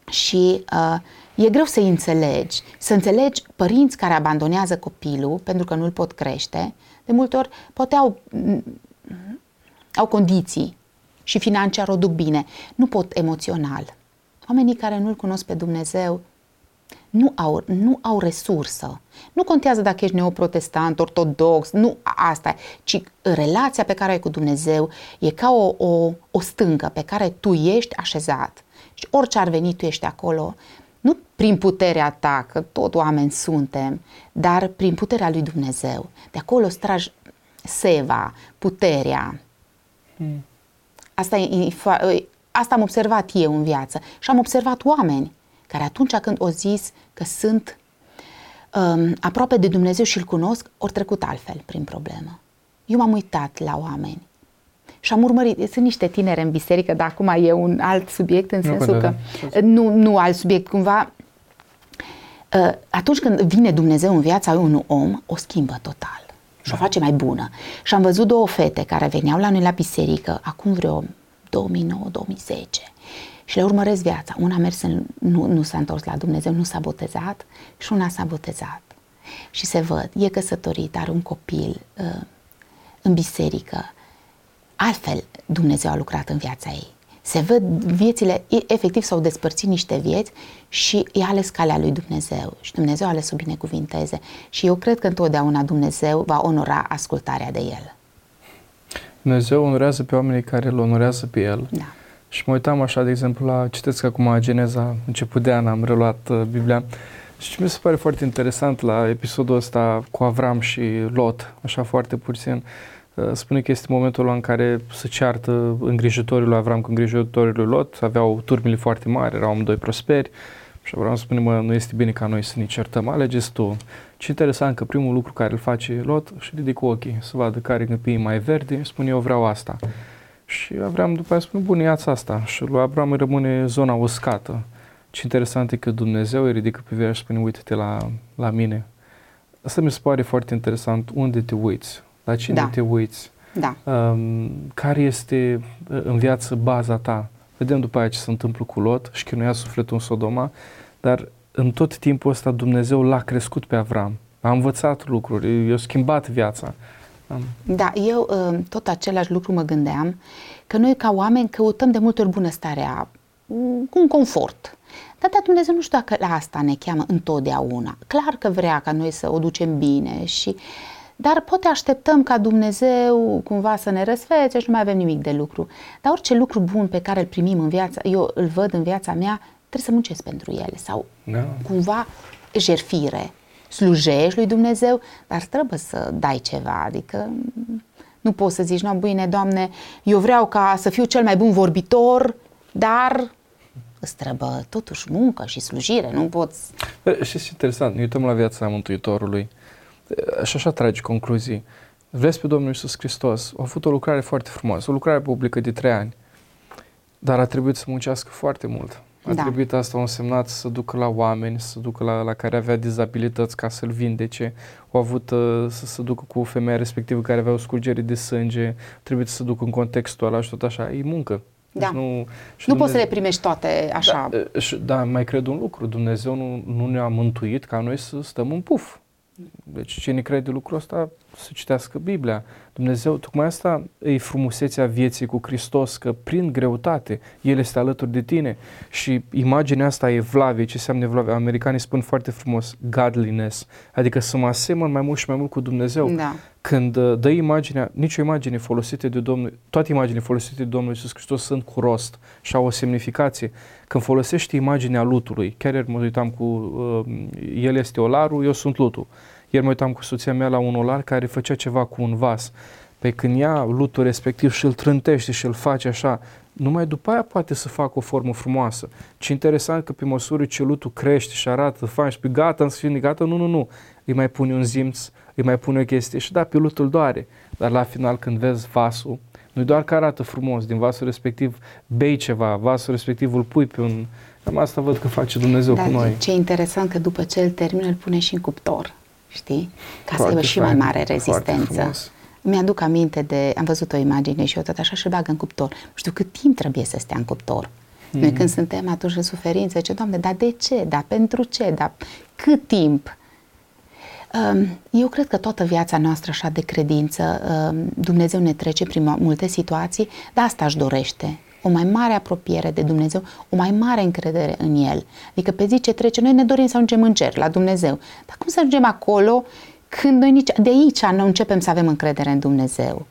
și uh, e greu să-i înțelegi, să înțelegi părinți care abandonează copilul pentru că nu-l pot crește, de multe ori poate au, au condiții și financiar o duc bine, nu pot emoțional. Oamenii care nu-L cunosc pe Dumnezeu nu au, nu au resursă. Nu contează dacă ești neoprotestant, ortodox, nu asta, ci relația pe care ai cu Dumnezeu e ca o, o, o stâncă pe care tu ești așezat și orice ar veni, tu ești acolo, nu prin puterea ta, că tot oameni suntem, dar prin puterea lui Dumnezeu. De acolo stragi seva, puterea. Hmm. Asta, e, asta am observat eu în viață și am observat oameni care atunci când o zis că sunt um, aproape de Dumnezeu și îl cunosc, ori trecut altfel prin problemă. Eu m-am uitat la oameni și am urmărit, sunt niște tineri în biserică, dar acum e un alt subiect în sensul nu, că, nu, nu alt subiect, cumva, ă, atunci când vine Dumnezeu în viața unui om, o schimbă total și o da. face mai bună. Și am văzut două fete care veneau la noi la biserică acum vreo 2009-2010 și le urmăresc viața. Una a mers în, nu, nu s-a întors la Dumnezeu, nu s-a botezat și una s-a botezat. Și se văd, e căsătorit, are un copil uh, în biserică, altfel Dumnezeu a lucrat în viața ei. Se văd viețile, efectiv s-au despărțit niște vieți și i-a ales calea lui Dumnezeu și Dumnezeu a ales să o binecuvinteze și eu cred că întotdeauna Dumnezeu va onora ascultarea de El. Dumnezeu onorează pe oamenii care îl onorează pe El. Da. Și mă uitam așa, de exemplu, la, citesc acum Geneza, început de an, am reluat uh, Biblia și mi se pare foarte interesant la episodul ăsta cu Avram și Lot, așa foarte puțin. Uh, Uh, spune că este momentul în care se ceartă îngrijitorii lui Avram cu îngrijitorii lui Lot, aveau turmile foarte mari, erau amândoi prosperi și Avram spune, mă, nu este bine ca noi să ne certăm, alegeți tu. Ce interesant că primul lucru care îl face Lot și ridică ochii să vadă care gâpii mai verde, spune eu vreau asta. Și Avram după aia spune, bun, ia asta. Și lui Avram îi rămâne zona uscată. Ce interesant e că Dumnezeu îi ridică pe și spune, uite-te la, la mine. Asta mi se pare foarte interesant, unde te uiți, la cine da. te uiți, da. um, care este uh, în viață baza ta. Vedem după aceea ce se întâmplă cu Lot și chinuia sufletul în Sodoma, dar în tot timpul ăsta Dumnezeu l-a crescut pe Avram. A învățat lucruri, i-a schimbat viața. Da, eu uh, tot același lucru mă gândeam, că noi ca oameni căutăm de multe ori bunăstarea cu un confort. Dar de Dumnezeu nu știu dacă la asta ne cheamă întotdeauna. Clar că vrea ca noi să o ducem bine și uh, dar poate așteptăm ca Dumnezeu cumva să ne răsfețe și nu mai avem nimic de lucru. Dar orice lucru bun pe care îl primim în viața, eu îl văd în viața mea, trebuie să muncesc pentru el sau da. cumva jerfire. slujești lui Dumnezeu, dar trebuie să dai ceva, adică nu poți să zici, nu, bine, Doamne, eu vreau ca să fiu cel mai bun vorbitor, dar îți trebuie totuși muncă și slujire, nu poți... Și este interesant, ne uităm la viața Mântuitorului și așa tragi concluzii. Vezi pe Domnul Iisus Hristos, a avut o lucrare foarte frumoasă, o lucrare publică de trei ani, dar a trebuit să muncească foarte mult. A da. trebuit asta a însemnat să ducă la oameni, să ducă la, la care avea dizabilități ca să-l vindece. Au avut uh, să se ducă cu femeia respectivă care avea o scurgere de sânge, trebuie să se ducă în contextul ăla și tot așa. E muncă. Da. Deci nu, și nu poți să le primești toate așa. Da, și, da, mai cred un lucru. Dumnezeu nu, nu ne-a mântuit ca noi să stăm în puf. Deci cine crede lucrul ăsta să citească Biblia. Dumnezeu, tocmai asta e frumusețea vieții cu Hristos, că prin greutate El este alături de tine și imaginea asta e vlavie, ce înseamnă vlavie? Americanii spun foarte frumos, godliness, adică să mă asemăn mai mult și mai mult cu Dumnezeu. Da. Când uh, dă imaginea, nicio imagine folosită de Domnul, toate imaginile folosite de Domnul Iisus Hristos sunt cu rost și au o semnificație. Când folosești imaginea lutului, chiar ieri mă uitam cu, uh, el este olarul, eu sunt lutul. Ieri mă uitam cu soția mea la un olar care făcea ceva cu un vas. Pe când ia lutul respectiv și îl trântește și îl face așa, numai după aia poate să facă o formă frumoasă. Ce interesant că pe măsură ce lutul crește și arată fain și pe gata, în sfârșit, gata, nu, nu, nu. Îi mai pune un zimț, îi mai pune o chestie și da, pe lutul doare. Dar la final când vezi vasul, nu doar că arată frumos, din vasul respectiv bei ceva, vasul respectiv îl pui pe un... Cam asta văd că face Dumnezeu Dar cu noi. ce interesant că după ce îl termină, îl pune și în cuptor știi? Ca foarte să aibă și mai mare rezistență. Mi-aduc aminte de, am văzut o imagine și eu tot așa și bagă în cuptor. Nu știu cât timp trebuie să stea în cuptor. Mm. Noi când suntem atunci în suferință, ce Doamne, dar de ce? Dar pentru ce? Dar cât timp? Um, eu cred că toată viața noastră așa de credință, um, Dumnezeu ne trece prin multe situații, dar asta își dorește o mai mare apropiere de Dumnezeu, o mai mare încredere în El. Adică pe zi ce trece, noi ne dorim să ajungem în cer, la Dumnezeu. Dar cum să ajungem acolo când noi nici de aici nu începem să avem încredere în Dumnezeu?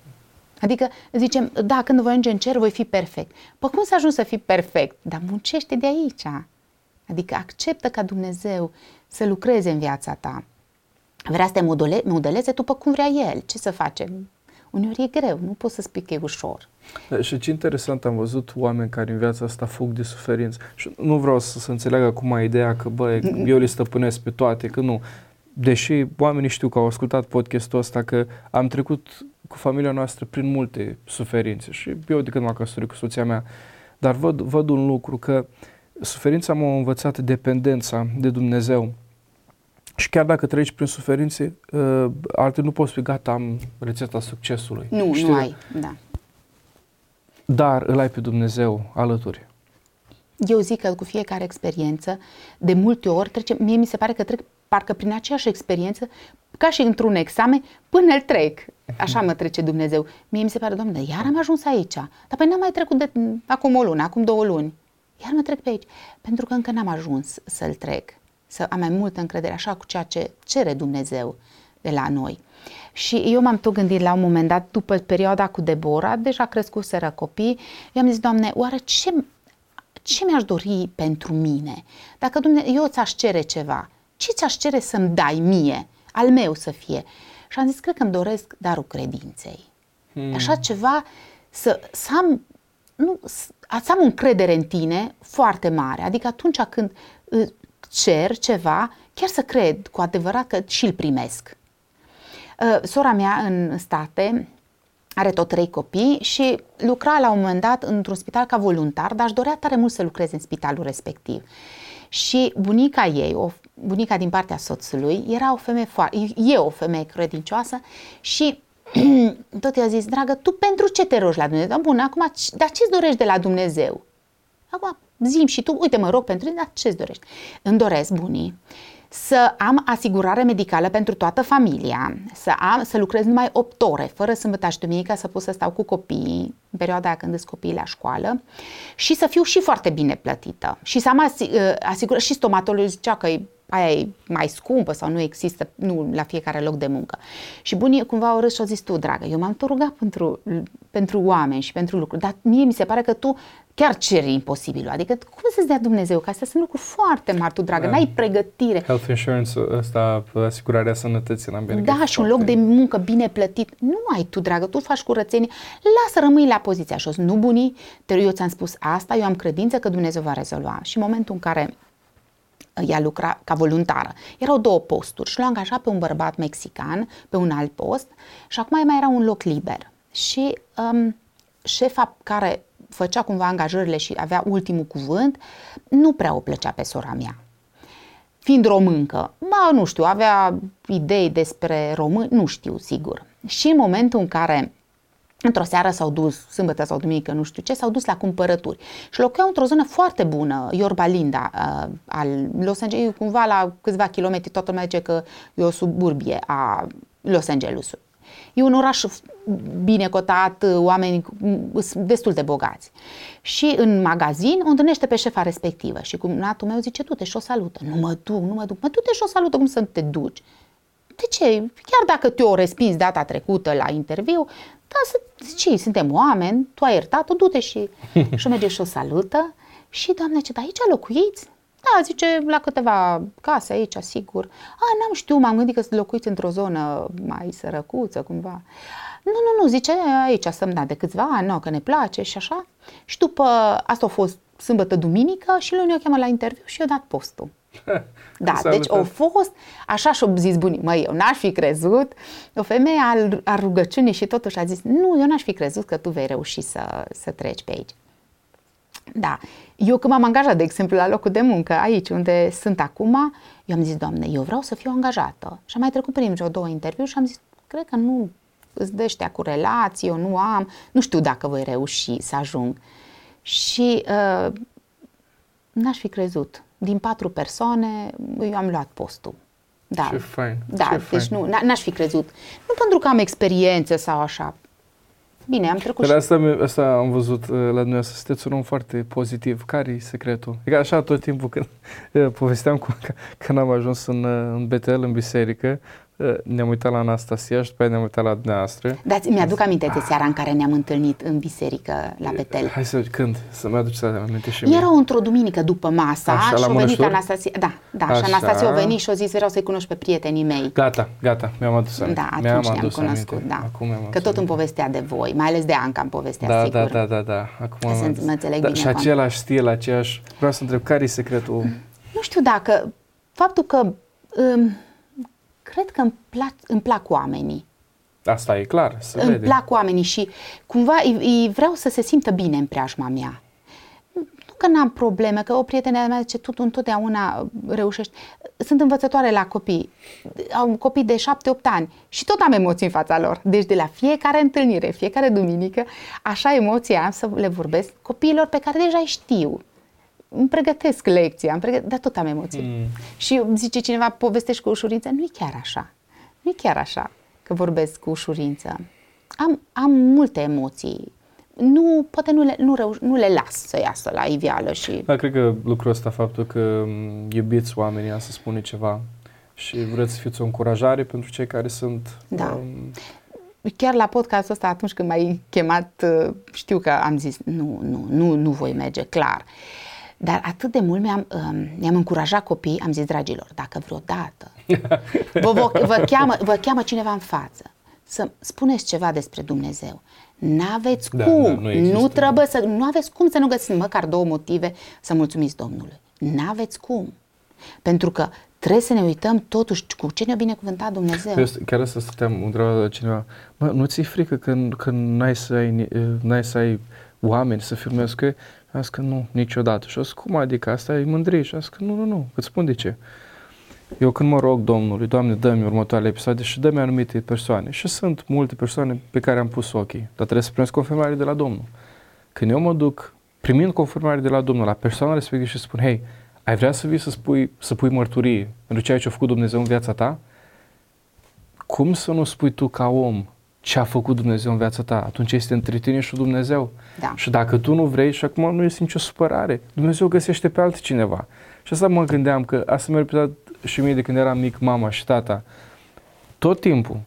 Adică zicem, da, când voi ajunge în cer, voi fi perfect. Păi cum să ajungi să fii perfect? Dar muncește de aici. Adică acceptă ca Dumnezeu să lucreze în viața ta. Vrea să te modeleze după cum vrea El. Ce să facem? Uneori e greu, nu poți să spui că e ușor. Da, și ce interesant, am văzut oameni care în viața asta fug de suferință. Și nu vreau să se înțeleagă acum ideea că, bă, eu le stăpânesc pe toate, că nu. Deși oamenii știu că au ascultat podcastul ăsta, că am trecut cu familia noastră prin multe suferințe și eu de când m-am căsătorit cu soția mea, dar văd, văd un lucru, că suferința m-a învățat dependența de Dumnezeu. Și chiar dacă treci prin suferințe, uh, alte nu poți fi gata, am rețeta succesului. Nu, Știi? nu ai, da. Dar îl ai pe Dumnezeu alături. Eu zic că cu fiecare experiență, de multe ori, trece, mie mi se pare că trec parcă prin aceeași experiență, ca și într-un examen, până îl trec. Așa mă trece Dumnezeu. Mie mi se pare, Doamne, iar am ajuns aici. Dar păi n-am mai trecut de acum o lună, acum două luni. Iar mă trec pe aici. Pentru că încă n-am ajuns să-l trec să am mai multă încredere așa cu ceea ce cere Dumnezeu de la noi. Și eu m-am tot gândit la un moment dat, după perioada cu Debora, deja crescuseră copii, eu am zis, Doamne, oare ce, ce mi-aș dori pentru mine? Dacă Dumnezeu, eu ți-aș cere ceva, ce ți-aș cere să-mi dai mie, al meu să fie? Și am zis, cred că îmi doresc darul credinței. Hmm. Așa ceva, să, să am nu, să am încredere în tine foarte mare. Adică atunci când cer ceva, chiar să cred cu adevărat că și-l primesc. Uh, sora mea în state are tot trei copii și lucra la un moment dat într-un spital ca voluntar, dar își dorea tare mult să lucreze în spitalul respectiv. Și bunica ei, o bunica din partea soțului, era o femeie foarte, e o femeie credincioasă și tot i-a zis, dragă, tu pentru ce te rogi la Dumnezeu? Bun, acum, dar ce-ți dorești de la Dumnezeu? Acum, zim și tu, uite, mă rog pentru tine, dar ce-ți dorești? Îmi doresc, bunii, să am asigurare medicală pentru toată familia, să, am, să lucrez numai 8 ore, fără sâmbătă și duminică, să pot să stau cu copiii, în perioada când sunt copiii la școală, și să fiu și foarte bine plătită. Și să am ă, asigurare, și stomatologul zicea că e aia e mai scumpă sau nu există nu la fiecare loc de muncă. Și bunii cumva au râs și au zis tu, dragă, eu m-am tot rugat pentru, pentru oameni și pentru lucruri, dar mie mi se pare că tu chiar ceri imposibilul. Adică cum să-ți dea Dumnezeu? Că astea sunt lucruri foarte mari, tu, dragă, da. n-ai pregătire. Health insurance, ăsta, asigurarea sănătății în America. Da, și un loc de muncă bine plătit. Nu ai tu, dragă, tu faci curățenie. Lasă, rămâi la poziția jos. Nu bunii, te eu ți-am spus asta, eu am credință că Dumnezeu va rezolva. Și în momentul în care ea lucra ca voluntară. Erau două posturi și l-a angajat pe un bărbat mexican pe un alt post și acum mai era un loc liber. Și um, șefa care făcea cumva angajările și avea ultimul cuvânt, nu prea o plăcea pe sora mea. Fiind româncă, ba, nu știu, avea idei despre români, nu știu sigur. Și în momentul în care într-o seară s-au dus, sâmbătă sau duminică, nu știu ce, s-au dus la cumpărături și locuiau într-o zonă foarte bună, Yorba Linda, uh, al Los Angeles, cumva la câțiva kilometri, toată lumea zice că e o suburbie a Los Angelesului. E un oraș bine cotat, oameni destul de bogați. Și în magazin o întâlnește pe șefa respectivă și cumnatul meu zice, du-te și o salută. Nu mă duc, nu mă duc, mă du-te și o salută, cum să te duci? De ce? Chiar dacă te-o respins data trecută la interviu, da, ce, suntem oameni, tu ai iertat-o, du-te și, și o merge și o salută. Și doamne, ce, da, aici locuiți? Da, zice, la câteva case aici, sigur. A, n-am știut, m-am gândit că să locuiți într-o zonă mai sărăcuță, cumva. Nu, nu, nu, zice, aici stăm, da, de câțiva ani, no, că ne place și așa. Și după, asta a fost sâmbătă, duminică și luni o cheamă la interviu și i-a dat postul. Da, deci au fost, așa și-au zis bunii, măi, eu n-aș fi crezut, o femeie al, al rugăciunii și totuși a zis, nu, eu n-aș fi crezut că tu vei reuși să, să treci pe aici. Da, eu când m-am angajat, de exemplu, la locul de muncă, aici unde sunt acum, eu am zis, doamne, eu vreau să fiu angajată. Și am mai trecut prin vreo două interviu și am zis, cred că nu îți dă cu relații, eu nu am, nu știu dacă voi reuși să ajung. Și uh, n-aș fi crezut. Din patru persoane, eu am luat postul. Da. Ce fain. Da, Ce deci fain. nu, n-aș fi crezut. Nu pentru că am experiență sau așa, Bine, am trecut Dar asta, asta am văzut uh, la dumneavoastră, sunteți un om foarte pozitiv. care e secretul? E ca așa tot timpul când uh, povesteam cu, când am ajuns în, uh, în Betel, în biserică, Eh, ne-am uitat la Anastasia și după aia ne-am uitat la dumneavoastră. Da, mi-aduc aminte de seara în care ne-am întâlnit în biserică la Betel. Hai să când? Să mă aduci aminte și mie. Era într-o duminică după masa Așa, și a venit Anastasia. Da, da, Așa. și Anastasia a venit și a zis vreau să-i cunoști pe prietenii mei. Gata, gata, mi-am adus aminte. Da, atunci mi-am ne-am cunoscut, aminte. da. Acum mi-am Că tot îmi povestea de voi, mai ales de Anca îmi povestea, da, sigur. Da, da, da, da. Acum să mă înțeleg da, bine. Și același stil, aceeași... Vreau să întreb, care e secretul? Nu știu dacă... Faptul că... Um, cred că îmi plac, îmi plac oamenii. Asta e clar, se Îmi vede. plac oamenii și cumva îi, vreau să se simtă bine în preajma mea. Nu că n-am probleme, că o prietenă mea zice, tu întotdeauna reușești. Sunt învățătoare la copii, au copii de 7-8 ani și tot am emoții în fața lor. Deci de la fiecare întâlnire, fiecare duminică, așa emoții am să le vorbesc copiilor pe care deja îi știu îmi pregătesc lecția, îmi pregătesc, dar tot am emoții. Mm. Și zice cineva, povestești cu ușurință? Nu-i chiar așa. Nu-i chiar așa că vorbesc cu ușurință. Am, am multe emoții. Nu, poate nu le, nu, reu, nu le las să iasă la iveală și... Da, cred că lucrul ăsta, faptul că iubiți oamenii, să spune ceva și vreți să fiți o încurajare pentru cei care sunt... Da. Um, chiar la podcastul ăsta, atunci când m-ai chemat, știu că am zis, nu, nu, nu, nu voi merge, clar. Uh, dar atât de mult mi-am, um, mi-am încurajat copiii, am zis, dragilor, dacă vreodată vă, vă, vă, cheamă, vă cheamă cineva în față să spuneți ceva despre Dumnezeu, N-aveți da, cum, da, nu, nu trebuie să, nu aveți cum să nu găsiți măcar două motive să mulțumiți Domnului. N-aveți cum. Pentru că trebuie să ne uităm totuși cu ce ne-a binecuvântat Dumnezeu. Eu, chiar să stăteam undeva cineva, mă, nu ți-e frică când, când n-ai să ai, n-ai să ai oameni să filmezi că a zis că nu, niciodată. Și a zis, cum adică, asta e mândrie? Și a zis că nu, nu, nu, îți spun de ce. Eu când mă rog Domnului, Doamne, dă-mi următoarele episoade și dă-mi anumite persoane. Și sunt multe persoane pe care am pus ochii, dar trebuie să primesc confirmare de la Domnul. Când eu mă duc, primind confirmare de la Domnul, la persoana respectivă și spun, hei, ai vrea să vii să, spui, să pui mărturie pentru ceea ce a făcut Dumnezeu în viața ta? Cum să nu spui tu ca om ce a făcut Dumnezeu în viața ta. Atunci este între tine și Dumnezeu. Da. Și dacă tu nu vrei, și acum nu este nicio supărare, Dumnezeu găsește pe altcineva. Și asta mă gândeam că asta mi-a repetat și mie de când eram mic mama și tata, tot timpul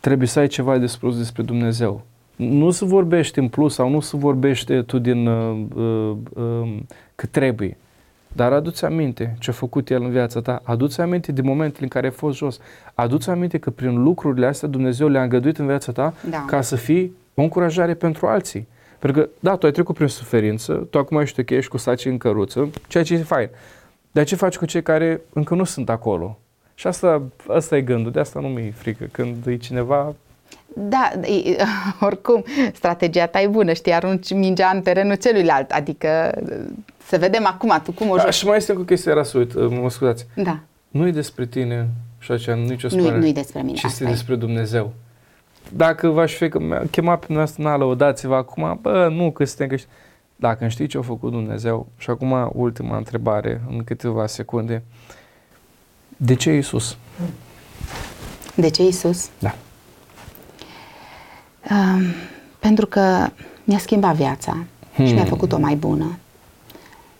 trebuie să ai ceva de spus despre Dumnezeu. Nu se vorbește în plus sau nu se vorbește tu din uh, uh, uh, că trebuie. Dar adu-ți aminte ce a făcut El în viața ta, adu-ți aminte de momentele în care ai fost jos, adu-ți aminte că prin lucrurile astea Dumnezeu le-a îngăduit în viața ta Da. ca să fii o încurajare pentru alții. Pentru că, da, tu ai trecut prin suferință, tu acum ești ok, ești cu saci în căruță, ceea ce e fain. Dar ce faci cu cei care încă nu sunt acolo? Și asta, asta e gândul, de asta nu mi-e frică. Când e cineva, Da, e, oricum, strategia ta e bună, știi, arunci mingea în terenul celuilalt, adică să vedem acum tu cum o da, joci. și mai este cu chestia era uit, mă scuzați, Da, nu e despre tine și așa, nicio nu, spărare, nu-i despre mine, ci asta este e. despre Dumnezeu. Dacă v-aș fi că mi-a chemat pe dumneavoastră, na, lăudați-vă acum, bă, nu, că suntem că Dacă știți ce a făcut Dumnezeu, și acum ultima întrebare, în câteva secunde, de ce Iisus? De ce Isus? Da. Um, pentru că mi-a schimbat viața hmm. și mi-a făcut-o mai bună.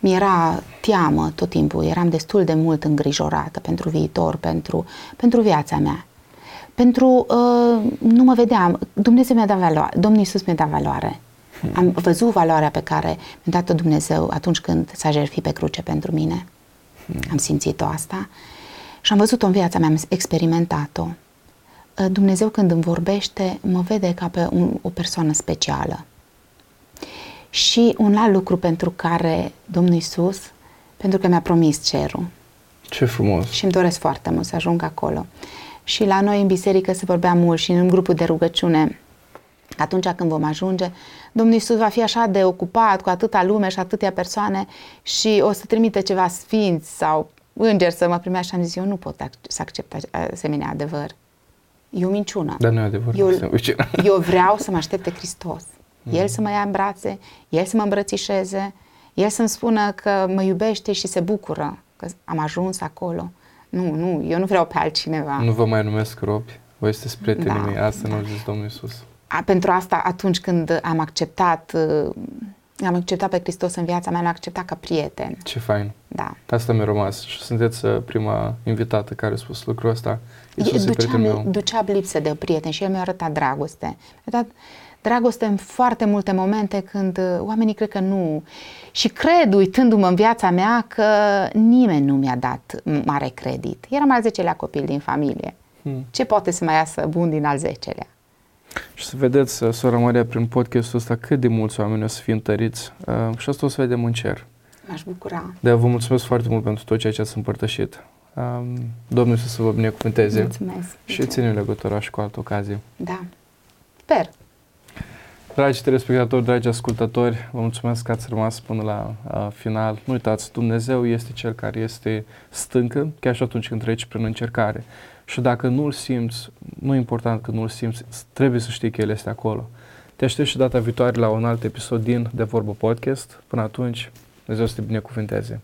Mi-era teamă tot timpul, eram destul de mult îngrijorată pentru viitor, pentru, pentru viața mea. Pentru, uh, nu mă vedeam, Dumnezeu mi-a dat valoare, Domnul Iisus mi-a dat valoare. Am văzut valoarea pe care mi-a dat-o Dumnezeu atunci când s-a jertfit pe cruce pentru mine. Am simțit-o asta și am văzut-o în viața mea, am experimentat-o. Uh, Dumnezeu când îmi vorbește, mă vede ca pe un, o persoană specială. Și un alt lucru pentru care Domnul Isus, pentru că mi-a promis cerul Ce frumos! și îmi doresc foarte mult să ajung acolo. Și la noi în biserică se vorbea mult și în grupul de rugăciune, atunci când vom ajunge, Domnul Isus va fi așa de ocupat cu atâta lume și atâtea persoane și o să trimite ceva sfinți sau îngeri să mă primească și am zis, eu nu pot ac- să accept asemenea adevăr. E o minciună. Dar nu e adevărat. Eu, este uite. eu vreau să mă aștepte Hristos. El să mă ia în brațe, El să mă îmbrățișeze, El să-mi spună că mă iubește și se bucură că am ajuns acolo. Nu, nu, eu nu vreau pe altcineva. Nu vă mai numesc robi, voi sunteți prietenii Da, mei, asta da. nu a zis Domnul Iisus. A, pentru asta, atunci când am acceptat, uh, am acceptat pe Hristos în viața mea, l-am acceptat ca prieten. Ce fain. Da. Asta mi-a rămas și sunteți uh, prima invitată care a spus lucrul ăsta. Iisus e duceam, prietenul meu. duceam lipsă de prieten și el mi-a arătat dragoste. Mi-a dat dragoste în foarte multe momente când uh, oamenii cred că nu. Și cred, uitându-mă în viața mea, că nimeni nu mi-a dat mare credit. Eram al zecelea copil din familie. Hmm. Ce poate să mai iasă bun din al zecelea? Și să vedeți, uh, sora Maria, prin podcastul ăsta cât de mulți oameni o să fie întăriți uh, și asta o să vedem în cer. M-aș bucura. De vă mulțumesc foarte mult pentru tot ceea ce ați împărtășit. Um, Domnul Iisus să vă binecuvânteze Mulțumesc. și ținem legătura și cu altă ocazie. Da. Sper. Dragi telespectatori, dragi ascultători, vă mulțumesc că ați rămas până la uh, final. Nu uitați, Dumnezeu este Cel care este stâncă, chiar și atunci când treci prin încercare. Și dacă nu-L simți, nu e important că nu-L simți, trebuie să știi că El este acolo. Te aștept și data viitoare la un alt episod din De Vorbă Podcast. Până atunci, Dumnezeu să te binecuvânteze.